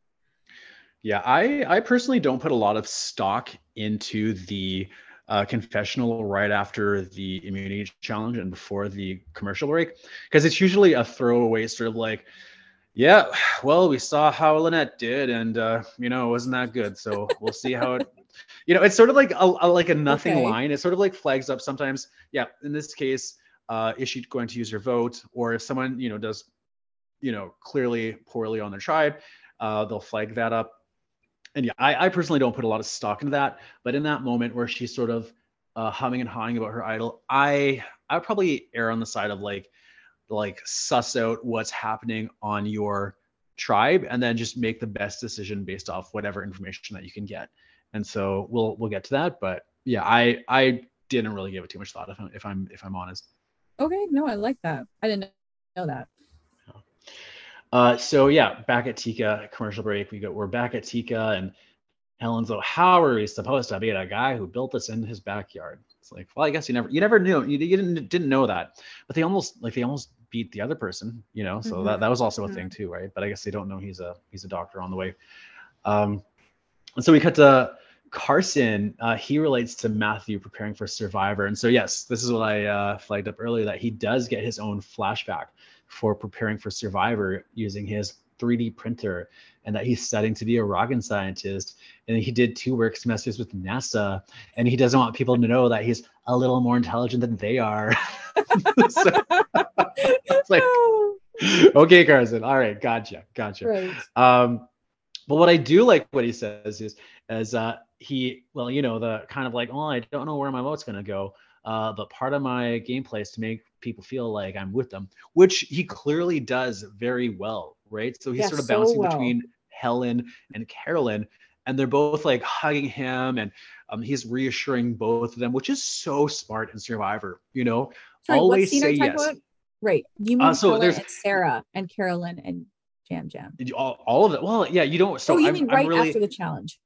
Yeah, I I personally don't put a lot of stock into the uh, confessional right after the immunity challenge and before the commercial break because it's usually a throwaway sort of like, yeah, <sighs> well we saw how Lynette did and uh, you know it wasn't that good, so we'll see how it. <laughs> You know, it's sort of like a, a like a nothing
Okay.
line. It sort of like flags up sometimes. Yeah, in this case, uh, is she going to use her vote, or if someone you know does, you know, clearly poorly on their tribe, uh, they'll flag that up and yeah, I, I personally don't put a lot of stock into that. But in that moment where she's sort of uh, humming and hawing about her idol, I I would probably err on the side of like like suss out what's happening on your tribe and then just make the best decision based off whatever information that you can get. And so we'll we'll get to that. But yeah, I I didn't really give it too much thought if I'm if I'm if I'm honest.
Okay, no, I like that. I didn't know that.
Uh, so yeah, back at Tika commercial break, we go. We're back at Tika, and Helen's like, "How are we supposed to beat a guy who built this in his backyard?" It's like, well, I guess you never, you never knew, you, you didn't didn't know that, but they almost like they almost beat the other person, you know. So that that was also a thing too, right? But I guess they don't know he's a he's a doctor on the way. Um, and so we cut to Carson. Uh, he relates to Matthew preparing for Survivor, and so yes, this is what I uh, flagged up earlier that he does get his own flashback for preparing for Survivor using his 3D printer and that he's studying to be a rocket scientist. And he did two work semesters with NASA, and he doesn't want people to know that he's a little more intelligent than they are. <laughs> so, it's like, <laughs> okay, Carson. All right, gotcha, gotcha. Right. Um, but what I do like what he says is, as uh, he, well, you know, the kind of like, oh, I don't know where my vote's gonna go. Uh, but part of my gameplay is to make people feel like I'm with them, which he clearly does very well, right? So he's yeah, sort of bouncing so well. between Helen and Carolyn, and they're both like hugging him, and um, he's reassuring both of them, which is so smart in Survivor. You know,
Sorry, always say yes. About? Right. You mean uh, so there's and Sarah and Carolyn and Jam Yam.
All, all of it. Well, yeah, you don't. So
oh, you
I'm,
mean right really, after the challenge?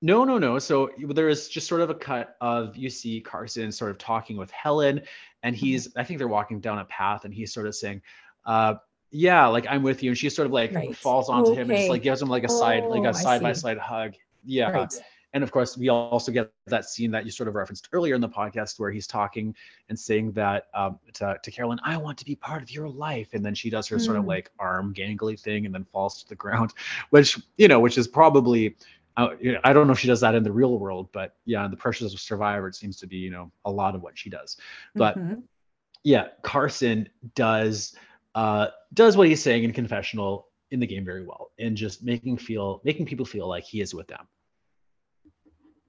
No, no, no. So there is just sort of a cut of you see Carson sort of talking with Helen, and mm-hmm. he's I think they're walking down a path, and he's sort of saying, uh, "Yeah, like I'm with you," and she sort of like right. falls onto okay. him and just like gives him like a side like a side by side hug. Yeah. Right. And of course, we also get that scene that you sort of referenced earlier in the podcast where he's talking and saying that um, to, to Carolyn, I want to be part of your life. And then she does her mm. sort of mm. like arm gangly thing and then falls to the ground, <laughs> which, you know, which is probably I don't know if she does that in the real world, but yeah, the pressures of Survivor, it seems to be you know a lot of what she does. But mm-hmm. yeah, Carson does uh, does what he's saying in confessional in the game very well, and just making feel making people feel like he is with them.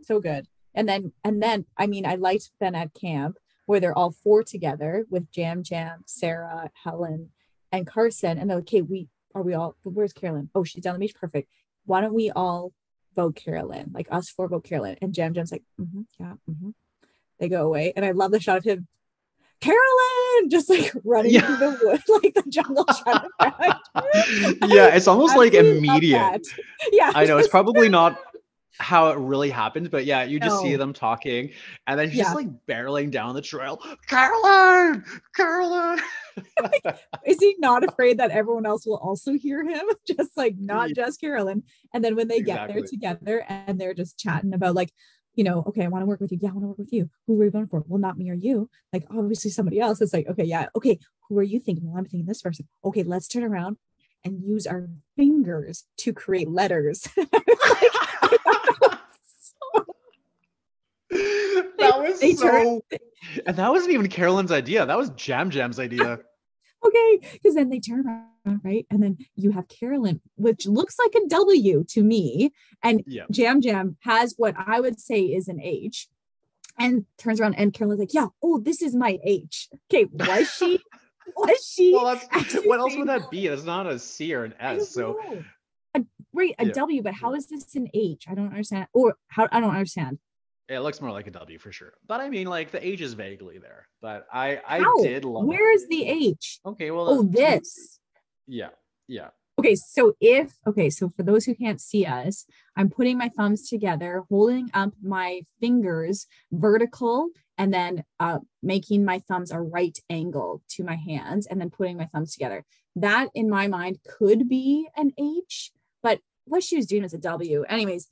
So good, and then and then I mean I liked then at camp where they're all four together with Yam Yam, Sarah, Helen, and Carson, and they're like, okay, we are we all? Where's Carolyn? Oh, she's down the beach. Perfect. Why don't we all vote Carolyn, like us for vote Carolyn. And Yam Yam's like, mm-hmm, yeah, mm-hmm. they go away. And I love the shot of him, Carolyn, <laughs> just like running yeah. through the wood, <laughs> like the jungle <laughs>
yeah, it's almost like immediate. Yeah, I know it's probably not how it really happened, but yeah, you just no. see them talking, and then he's yeah. just like barreling down the trail. Carolyn, Carolyn. <laughs>
is he not afraid that everyone else will also hear him? <laughs> Just like not just Carolyn. And then when they exactly. get there together and they're just chatting about like, you know, okay, I want to work with you. Yeah, I want to work with you. Who are you voting for? Well, not me or you. Like obviously somebody else. It's like, okay, yeah, okay. Who are you thinking? Well, I'm thinking this person. Okay, let's turn around and use our fingers to create letters. <laughs>
that was they, so <laughs> and that wasn't even carolyn's idea that was yam yam's idea <laughs>
okay. Because then they turn around, right? And then you have Carolyn, which looks like a W to me. And yeah. Yam Yam has what I would say is an H. And turns around and Carolyn's like, yeah, oh, this is my H. Okay, was she? <laughs> was she? Well,
what else would that be? It's not a C or an S. So
a, right, a yeah. W, but how is this an H? I don't understand. Or how I don't understand.
It looks more like a W for sure. But I mean, like the H is vaguely there. But I I How? did love
Where is the H?
Okay, well
Oh, this.
Yeah. Yeah.
Okay, so if okay, so for those who can't see us, I'm putting my thumbs together, holding up my fingers vertical, and then uh, making my thumbs a right angle to my hands, and then putting my thumbs together. That, in my mind, could be an H, but what she was doing was a W. Anyways,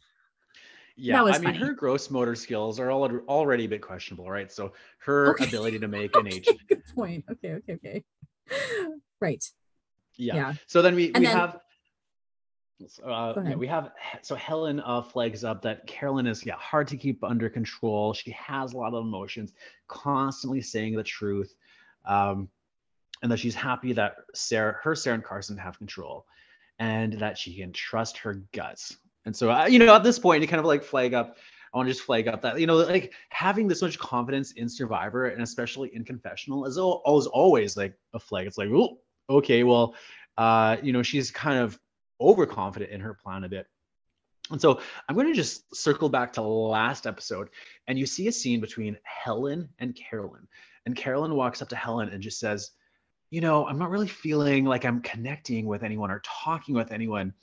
yeah, I mean, her gross motor skills are all already a bit questionable, right? So her okay. ability to make <laughs> an H.
Good point. Okay, okay, okay. Right.
Yeah. yeah. So then we, we then, have uh, yeah, we have so Helen uh, flags up that Carolyn is yeah hard to keep under control. She has a lot of emotions, constantly saying the truth, um, and that she's happy that Sarah, her Sarah and Carson have control, and that she can trust her guts. And so, uh, you know, at this point, you kind of like flag up. I want to just flag up that you know, like having this much confidence in Survivor and especially in confessional is always always like a flag. It's like, oh, okay, well, uh, you know, she's kind of overconfident in her plan a bit. And so I'm going to just circle back to last episode, and you see a scene between Helen and Carolyn. And Carolyn walks up to Helen and just says, You know, I'm not really feeling like I'm connecting with anyone or talking with anyone.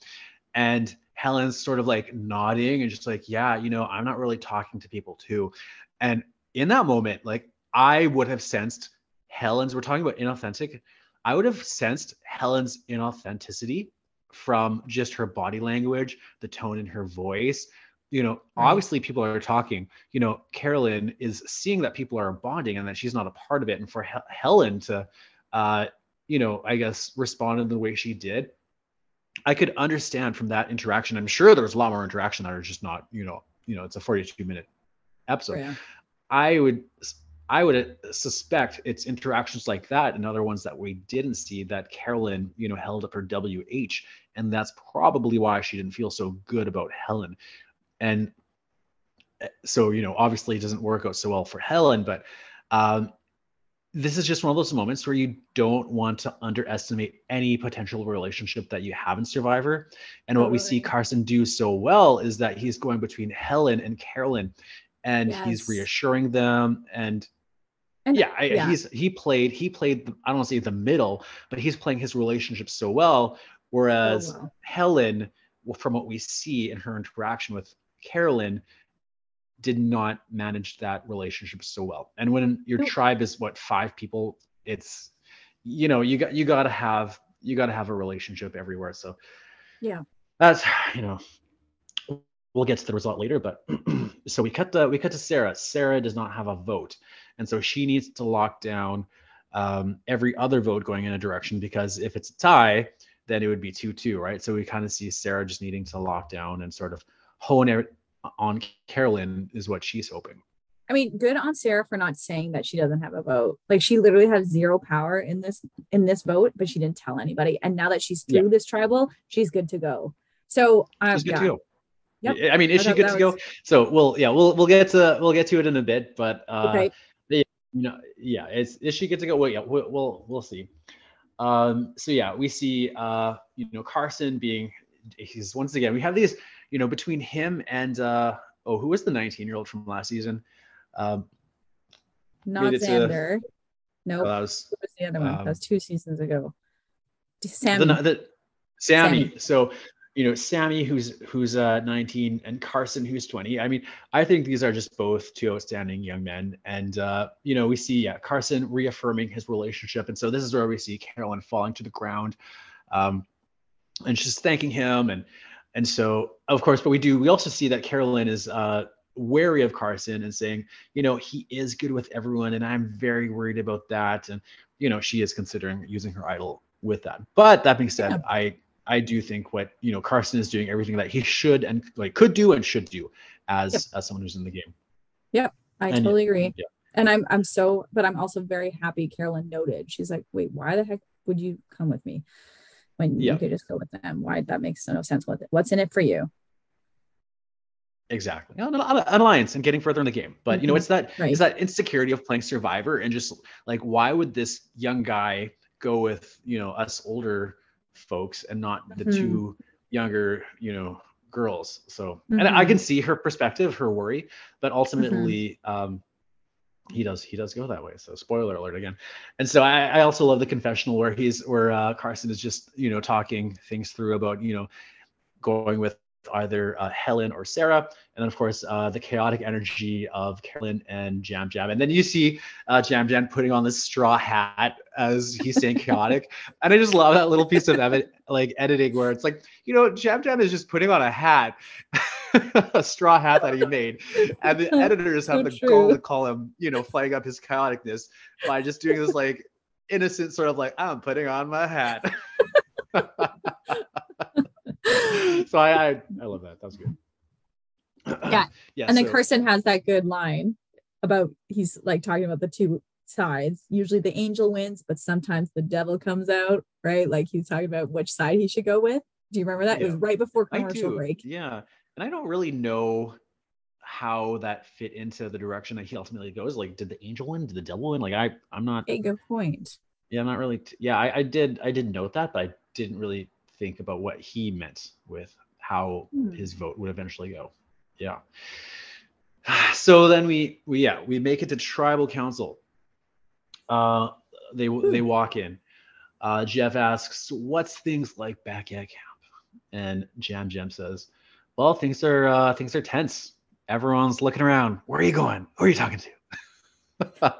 And Helen's sort of like nodding and just like, yeah, you know, I'm not really talking to people too. And in that moment, like I would have sensed Helen's, we're talking about inauthentic. I would have sensed Helen's inauthenticity from just her body language, the tone in her voice. You know, right. obviously people are talking. You know, Carolyn is seeing that people are bonding and that she's not a part of it. And for Helen to, uh, you know, I guess responded the way she did I could understand from that interaction. I'm sure there was a lot more interaction that are just not, you know, you know, it's a 42 minute episode. Yeah. I would I would suspect it's interactions like that and other ones that we didn't see that Carolyn, you know, held up her WH. And that's probably why she didn't feel so good about Helen. And eh, so, you know, obviously it doesn't work out so well for Helen, but um, this is just one of those moments where you don't want to underestimate any potential relationship that you have in Survivor. And what we see Carson do so well is that he's going between Helen and Carolyn and yes. he's reassuring them and and, yeah, I, yeah, he's he played he played I don't want to say the middle, but he's playing his relationship so well. Whereas oh, wow. Helen, from what we see in her interaction with Carolyn, did not manage that relationship so well. And when your tribe is what five people, it's you know you got you got to have you got to have a relationship everywhere. So
yeah,
that's you know we'll get to the result later. But <clears throat> so we cut the we cut to Sarah. Sarah does not have a vote, and so she needs to lock down um, every other vote going in a direction because if it's a tie, then it would be two two, right? So we kind of see Sarah just needing to lock down and sort of hone on Carolyn is what she's hoping.
I mean, good on Sarah for not saying that she doesn't have a vote. Like she literally has zero power in this in this vote, but she didn't tell anybody. And now that she's through yeah. this tribal, she's good to go. So um, she's good yeah. to go.
Yep. I mean, is she good to was... go? So we'll yeah, we'll we'll get to we'll get to it in a bit, but uh okay. yeah, you know, yeah, is is she good to go? Well, yeah, we'll we'll, we'll see. Um, so yeah, we see uh, you know, Carson being he's once again, we have these you know, between him and uh, oh, who was the 19 year old from last season? Um,
Not Xander. No, nope. oh, that was, was the other one. Um, that was two seasons ago. Sami. The, the,
Sami. Sami. So, you know, Sami, who's who's uh, 19, and Carson, who's 20. I mean, I think these are just both two outstanding young men. And uh, you know, we see yeah, Carson reaffirming his relationship, and so this is where we see Carolyn falling to the ground, um, and she's thanking him and and so, of course, but we do, we also see that Carolyn is uh, wary of Carson and saying, you know, he is good with everyone. And I'm very worried about that. And, you know, she is considering using her idol with that. But that being said, yeah. I, I do think what, you know, Carson is doing everything that he should and like could do and should do as, yep. as someone who's in the game.
Yep. I and, totally agree. Yeah. And I'm, I'm so, but I'm also very happy Carolyn noted. She's like, wait, why the heck would you come with me? When yeah. you could just go with them. Why that makes no sense. What what's in it for you?
Exactly, an, an alliance and getting further in the game. But mm-hmm. you know, mm-hmm. it's that right. it's that insecurity of playing Survivor and just like why would this young guy go with you know us older folks and not the mm-hmm. two younger you know girls so mm-hmm. and i mm-hmm. can see her perspective her worry but ultimately mm-hmm. um he does he does go that way. So spoiler alert again. And so i, I also love the confessional where he's where uh, carson is just you know talking things through about you know going with either uh, helen or sarah. And then of course uh, the chaotic energy of carolyn and yam yam. And then you see uh, jam Yam putting on this straw hat as he's saying chaotic. <laughs> And i just love that little piece of ev- like editing where it's like you know yam yam is just putting on a hat <laughs> <laughs> a straw hat that he made. And the <laughs> editors have so the true. goal to call him, you know, flying up his chaoticness by just doing this like innocent sort of like, I'm putting on my hat. <laughs> so I, I, I love that. That was good.
Yeah. <clears throat> yeah. And then so, Carson has that good line about he's like talking about the two sides. Usually the angel wins, but sometimes the devil comes out, right? Like he's talking about which side he should go with. Do you remember that? Yeah. It was right before commercial break.
Yeah and I don't really know how that fit into the direction that he ultimately goes. Like, did the angel win? Did the devil win? Like, I I'm not.
A good point.
Yeah, I'm not really. T- yeah, I, I did I did note that, but I didn't really think about what he meant with how hmm. his vote would eventually go. Yeah. <sighs> So then we we yeah we make it to tribal council. Uh, they hmm. they walk in. Uh, Jeff asks, "What's things like back at camp?" And Yam Yam says, well, things are uh, things are tense. Everyone's looking around. Where are you going? Who are you talking to? <laughs>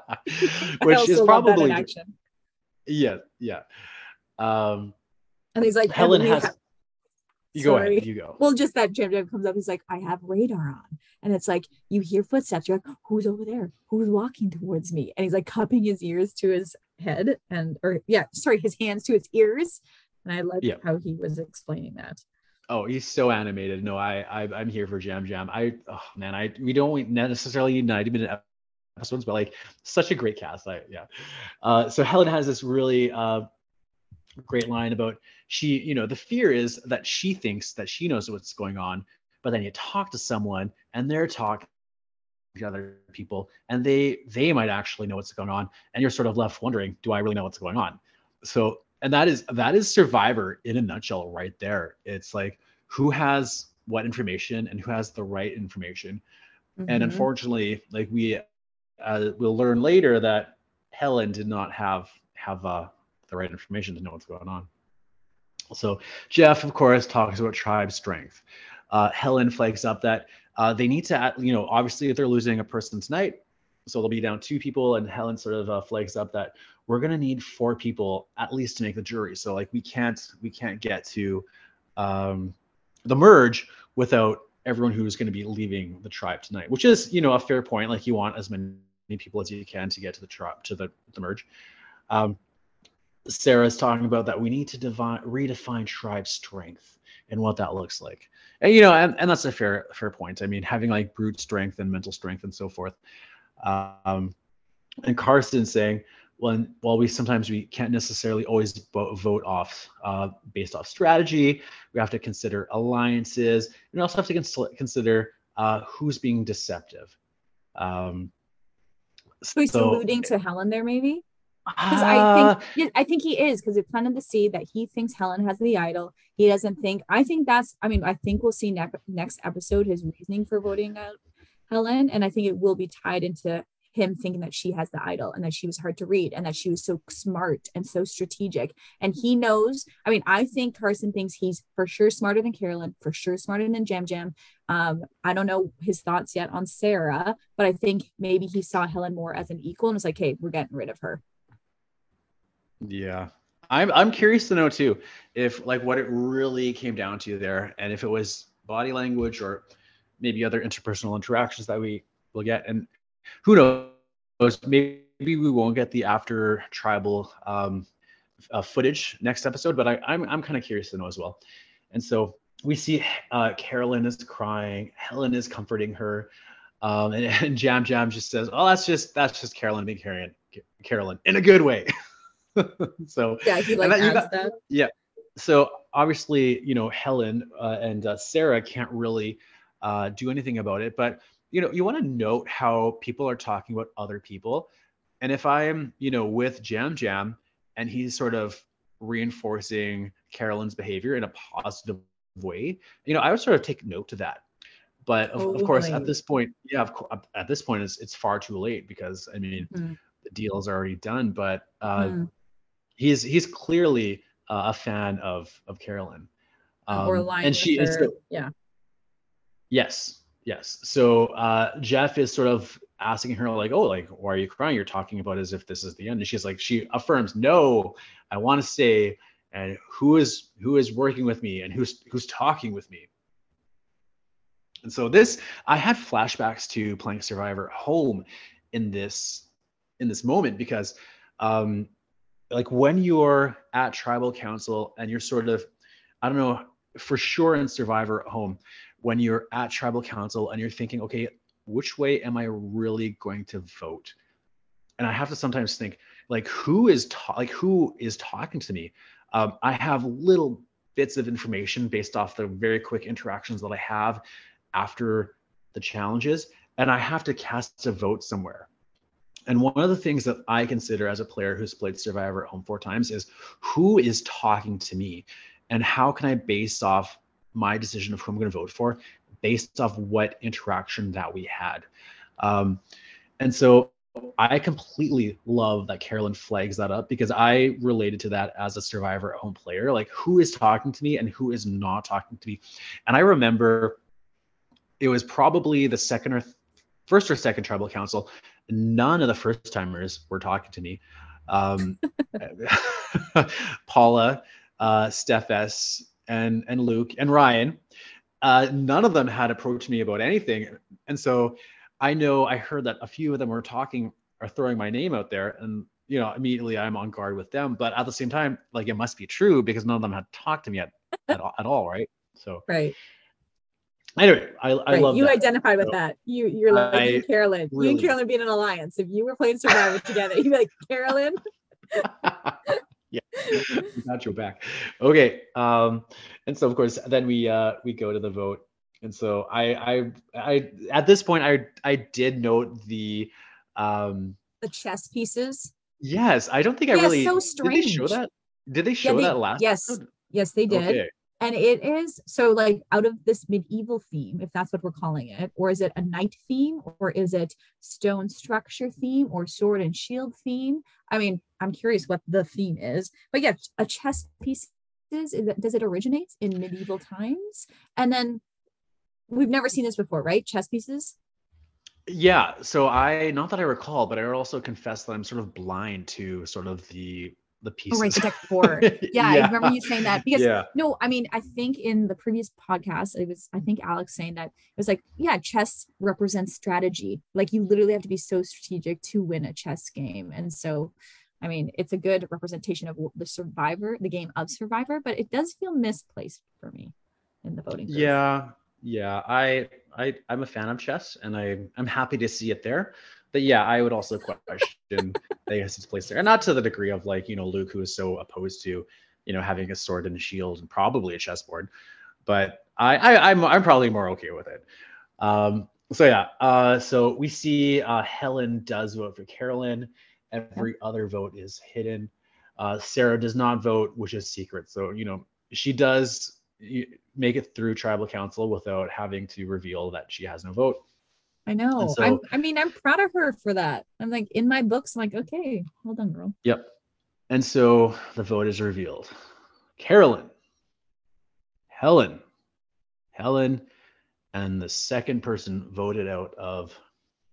Which is probably yeah, yeah. Um,
and he's like,
Helen has. Ha- you Sorry. go ahead. You go.
Well, just that Yam Yam comes up. He's like, I have radar on, and it's like you hear footsteps. You're like, who's over there? Who's walking towards me? And he's like cupping his ears to his head, and or yeah, sorry, his hands to his ears, and I like
Yeah.
how he was explaining that.
Oh, he's so animated. No, I, I I'm here for Yam Yam. I oh man, I we don't necessarily need 90 minute episodes, but like such a great cast. I yeah. Uh, so Helen has this really uh, great line about she, you know, the fear is that she thinks that she knows what's going on, but then you talk to someone and they're talking to other people and they they might actually know what's going on and you're sort of left wondering do i really know what's going on so and that is that is survivor in a nutshell right there. It's like who has what information and who has the right information? And
Mhm.
unfortunately like we uh, we'll learn later that helen did not have have uh, the right information to know what's going on. So jeff of course talks about tribe strength. Uh, helen flags up that uh, they need to you know obviously if they're losing a person tonight so they'll be down two people and helen sort of uh, flags up that we're going to need four people at least to make the jury so like we can't we can't get to um, the merge without everyone who's going to be leaving the tribe tonight, which is, you know, a fair point. Like you want as many people as you can to get to the tribe to the, the merge. Um, Sarah's talking about that we need to divine, redefine tribe strength and what that looks like. And you know, and, and that's a fair fair point. I mean, having like brute strength and mental strength and so forth. Um, and Carson saying, well, while we sometimes we can't necessarily always vote, vote off uh, based off strategy, we have to consider alliances. And we also have to cons- consider uh, who's being deceptive. Um,
So he's
so-
alluding to Helen there, maybe? Because
Uh,
I think I think he is because we planted the seed that he thinks Helen has the idol. He doesn't think. I think that's. I mean, I think we'll see next next episode his reasoning for voting out Helen, and I think it will be tied into him thinking that she has the idol and that she was hard to read and that she was so smart and so strategic. And he knows. I mean, I think Carson thinks he's for sure smarter than Carolyn, for sure smarter than Yam Yam. Um, I don't know his thoughts yet on Sarah, but I think maybe he saw Helen more as an equal and was like, "Hey, we're getting rid of her."
Yeah. I'm I'm curious to know too if like what it really came down to there and if it was body language or maybe other interpersonal interactions that we will get. And who knows maybe we won't get the after tribal um, uh, footage next episode but I, I'm I'm kind of curious to know as well. And so we see uh, Carolyn is crying Helen is comforting her um, and, <laughs> and Yam Yam just says oh that's just that's just Carolyn being Carolyn Carolyn in a good way. <laughs> So
Yeah, he like
that- got-
that.
so obviously you know helen uh, and uh, sarah can't really uh, do anything about it but you know you want to note how people are talking about other people and if i'm you know with yam yam and he's sort of reinforcing carolyn's behavior in a positive way you know i would sort of take note to that but of, of course at this point yeah of course at this point it's, it's far too late because i mean
Mhm.
the deal is already done but uh,
Hmm.
he's he's clearly uh, a fan of of Carolyn.
or
Um,
aligned
and she is
her.
so,
yeah.
Yes, yes. So uh, Jeff is sort of asking her like, "Oh, like why are you crying? You're talking about as if this is the end." And she's like, she affirms, "No, I want to stay." And who is who is working with me and who's who's talking with me? And so this, I had flashbacks to playing Survivor at home in this in this moment because um, like when you're at tribal council and you're sort of i don't know for sure in survivor at home when you're at tribal council and you're thinking okay which way am i really going to vote? And i have to sometimes think like who is ta- like who is talking to me? Um, i have little bits of information based off the very quick interactions that i have after the challenges and i have to cast a vote somewhere. And one of the things that I consider as a player who's played Survivor at home four times is who is talking to me? And how can I base off my decision of who I'm going to vote for based off what interaction that we had. Um, and so I completely love that Carolyn flags that up because I related to that as a Survivor at home player. Like who is talking to me and who is not talking to me. And I remember it was probably the second or th- first or second tribal council none of the first timers were talking to me. Um, <laughs> Paula, uh, Steph S, and and Luke and Ryan, uh, none of them had approached me about anything, and so I know I heard that a few of them were talking or throwing my name out there, and you know, immediately I'm on guard with them. But at the same time, like it must be true because none of them had talked to me at, <laughs> at, all, at all, right? So
right.
Anyway, I, I
right.
love
you
that.
identify with so, that. You you're like I, you and Carolyn. Really, you and Carolyn being an alliance. If you were playing Survivor together, you'd be like Carolyn. <laughs> <laughs>
yeah, got your back. Okay, um, and so of course then we uh we go to the vote, and so I I I at this point I I did note the um
the chess pieces.
Yes, I don't think I really.
So strange.
Did they show that? Did they show yeah, they, that last?
Yes, episode? yes, they did. Okay. And it is so like out of this medieval theme, if that's what we're calling it, or is it a knight theme, or is it stone structure theme, or sword and shield theme? I mean, I'm curious what the theme is, but yeah, a chess piece is, does it originate in medieval times? And then we've never seen this before, right? Chess pieces.
Yeah. So I, not that I recall, but I also confess that I'm sort of blind to sort of the the pieces.
Oh, right, the deck four. Yeah, <laughs> yeah, I remember you saying that because yeah. no, I mean, I think in the previous podcast, it was I think Alex saying that it was like, yeah, chess represents strategy. Like you literally have to be so strategic to win a chess game, and so. I mean, it's a good representation of the survivor, the game of survivor, but it does feel misplaced for me in the voting. Group.
Yeah, yeah, I I I'm a fan of chess, and I I'm happy to see it there. Yeah, I would also question <laughs> its place there, and not to the degree of like you know Luke, who is so opposed to you know having a sword and a shield and probably a chessboard. But I, I I'm I'm probably more okay with it. Um, so yeah, uh, so we see uh, Helen does vote for Carolyn. Every other vote is hidden. Uh, Sarah does not vote, which is secret. So you know she does make it through tribal council without having to reveal that she has no vote.
I know. So, I'm, I mean, I'm proud of her for that. I'm like in my books, I'm like, okay, well done, girl.
Yep. And so the vote is revealed. Carolyn, Helen, Helen, and the second person voted out of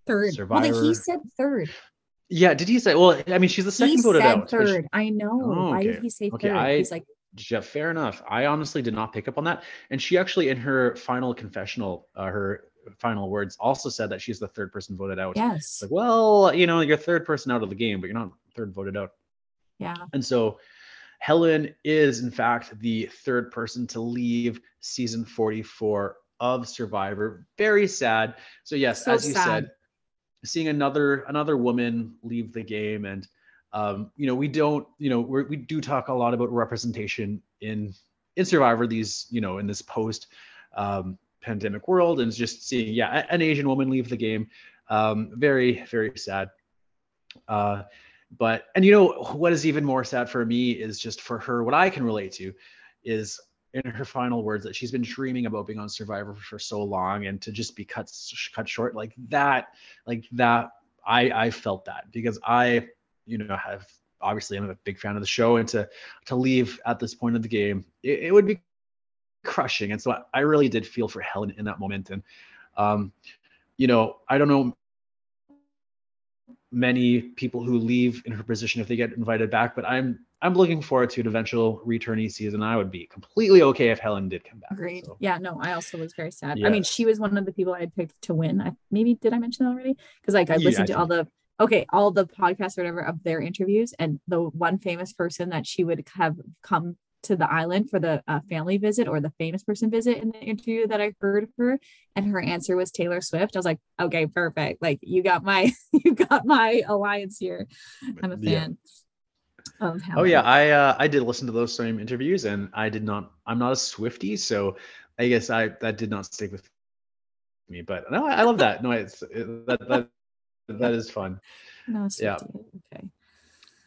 third. Survivor. Well, he said third.
Yeah, did he say? Well, I mean, she's the second he voted out.
Third. I know. Oh, okay. Why did he say okay, third? I, He's like,
yeah, fair enough. I honestly did not pick up on that. And she actually, in her final confessional, uh, her final words, also said that she's the third person voted out.
Yes.
It's like, well, you know, you're third person out of the game, but you're not third voted out.
Yeah.
And so Helen is, in fact, the third person to leave season 44 of Survivor. Very sad. So yes, so as you sad. said, seeing another another woman leave the game and um, you know, we don't, you know, we we do talk a lot about representation in in Survivor. These, you know, in this post um, pandemic world, and just seeing, yeah, an Asian woman leave the game, um, very very sad. Uh, but and you know what is even more sad for me is just for her. What I can relate to is in her final words that she's been dreaming about being on Survivor for so long, and to just be cut cut short like that, like that. I I felt that because I you know have obviously I'm a big fan of the show, and to to leave at this point of the game, it, it would be crushing. And so I, I, really did feel for Helen in that moment. And um, you know, I don't know many people who leave in her position if they get invited back, but I'm I'm looking forward to an eventual returnee season. I would be completely okay if Helen did come back.
Agreed. So. Yeah, no, I also was very sad. Yeah. I mean, she was one of the people I had picked to win. I maybe did I mention that already? Because like I listened yeah, I to all the okay, all the podcasts or whatever of their interviews, and the one famous person that she would have come to the island for the uh, family visit or the famous person visit in the interview that I heard her, and her answer was Taylor Swift. I was like, okay, perfect. Like you got my <laughs> you got my alliance here. I'm a fan.
Yeah. oh yeah, I uh, I did listen to those same interviews, and I did not. I'm not a Swifty, so I guess I that did not stick with me. But no, I, I love that. No, it's it, that that that is fun. <laughs>
No, yeah.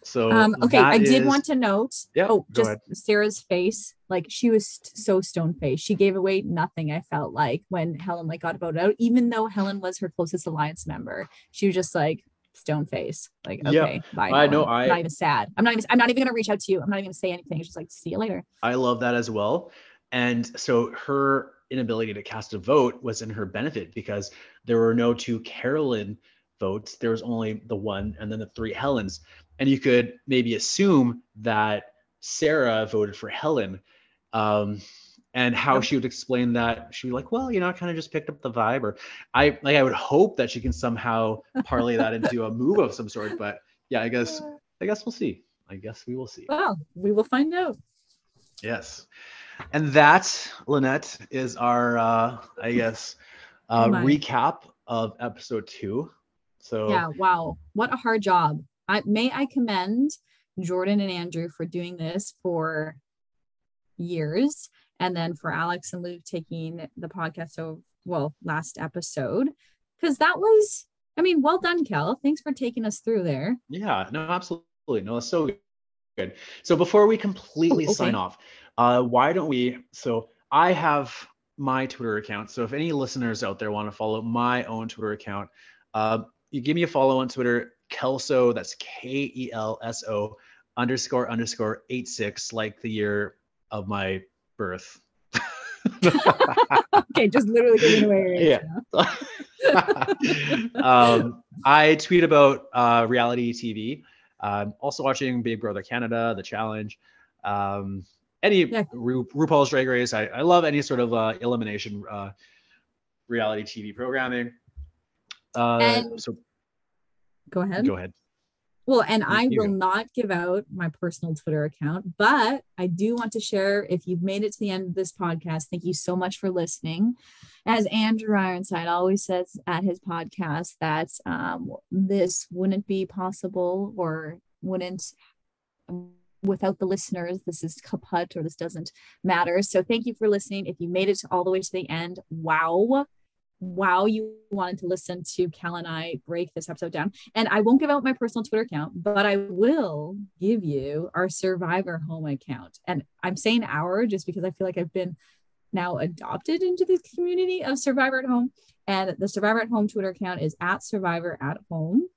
So
um, okay, I is... did want to note. Yeah, oh, just ahead. Sarah's face. Like she was so stone faced. She gave away nothing. I felt like when Helen like got voted out, even though Helen was her closest alliance member, she was just like stone face. Like okay, yep. bye. I
know. I,
am not even sad. I'm not even. I'm not even gonna reach out to you. I'm not even gonna say anything. Just like see you later.
I love that as well. And so her inability to cast a vote was in her benefit because there were no two Carolyn votes. There was only the one and then the three Helens. And you could maybe assume that Sarah voted for Helen. Um, and how she would explain that she would be like, well, you know, I kind of just picked up the vibe, or I like I would hope that she can somehow parlay that <laughs> into a move of some sort. But yeah, I guess I guess we'll see. I guess we will see.
Well, we will find out.
Yes. And that, Lynette, is our, uh, I guess, uh,
Oh
recap of episode two. So,
Yeah, wow. What a hard job. I may I commend Jordan and Andrew for doing this for years and then for Alex and Luke taking the podcast so well last episode because that was I mean well done Kel thanks for taking us through there
yeah, no, absolutely. No, it's so good. So, before we completely
Oh, okay.
sign off, uh, why don't we? So, I have my Twitter account. So, if any listeners out there want to follow my own Twitter account, uh, you give me a follow on Twitter, Kelso, that's K E L S O underscore underscore eight six, like the year of my birth. <laughs>
okay just literally giving away age
Yeah. <laughs> um, I tweet about uh, reality TV. Um, also watching Big Brother Canada, The Challenge, um, any
Yeah.
Ru- RuPaul's Drag Race. I, I love any sort of uh, elimination uh, reality TV programming. Uh,
And-
so
go ahead
go ahead.
Well, and I
you
will not give out my personal Twitter account, but I do want to share if you've made it to the end of this podcast, thank you so much for listening. As Andrew Ironside always says at his podcast, that um, this wouldn't be possible or wouldn't without the listeners. This is kaput or this doesn't matter. So thank you for listening. If you made it all the way to the end, wow. Wow, you wanted to listen to Cal and I break this episode down. And I won't give out my personal Twitter account, but I will give you our Survivor Home account. And I'm saying our just because I feel like I've been now adopted into the community of Survivor at Home. And the Survivor at Home Twitter account is at Survivor at Home.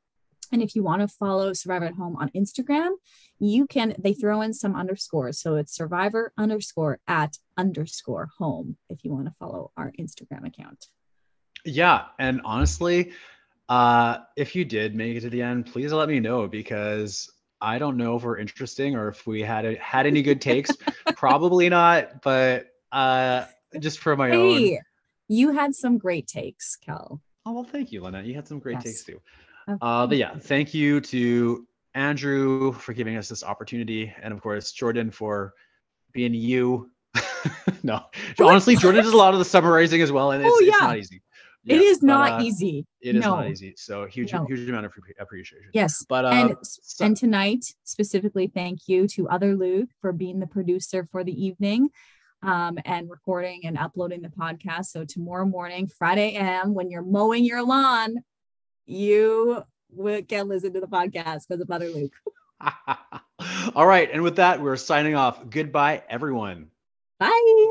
And if you want to follow Survivor at Home on Instagram, you can, they throw in some underscores. So it's Survivor underscore at underscore home if you want to follow our Instagram account.
Yeah, and honestly, uh, if you did make it to the end, please let me know because I don't know if we're interesting or if we had a, had any good takes. <laughs> Probably not, but uh, just for my own.
Hey, you had some great takes, Kel.
Oh well, thank you, Lynette. You had some great
Yes.
takes too.
Of
Uh, but yeah, thank you to Andrew for giving us this opportunity, and of course Jordan for being you. <laughs> no, honestly, Jordan does a lot of the summarizing as well, and it's,
Oh,
it's not easy.
It
Yeah,
is
but,
not
uh,
easy.
It is not easy. So huge,
No.
huge amount of appreciation.
Yes.
But uh,
and
so-
and tonight specifically thank you to other luke for being the producer for the evening um, and recording and uploading the podcast so tomorrow morning friday am when you're mowing your lawn you will can listen to the podcast because of other luke <laughs>
all right, and with that, we're signing off. Goodbye, everyone.
bye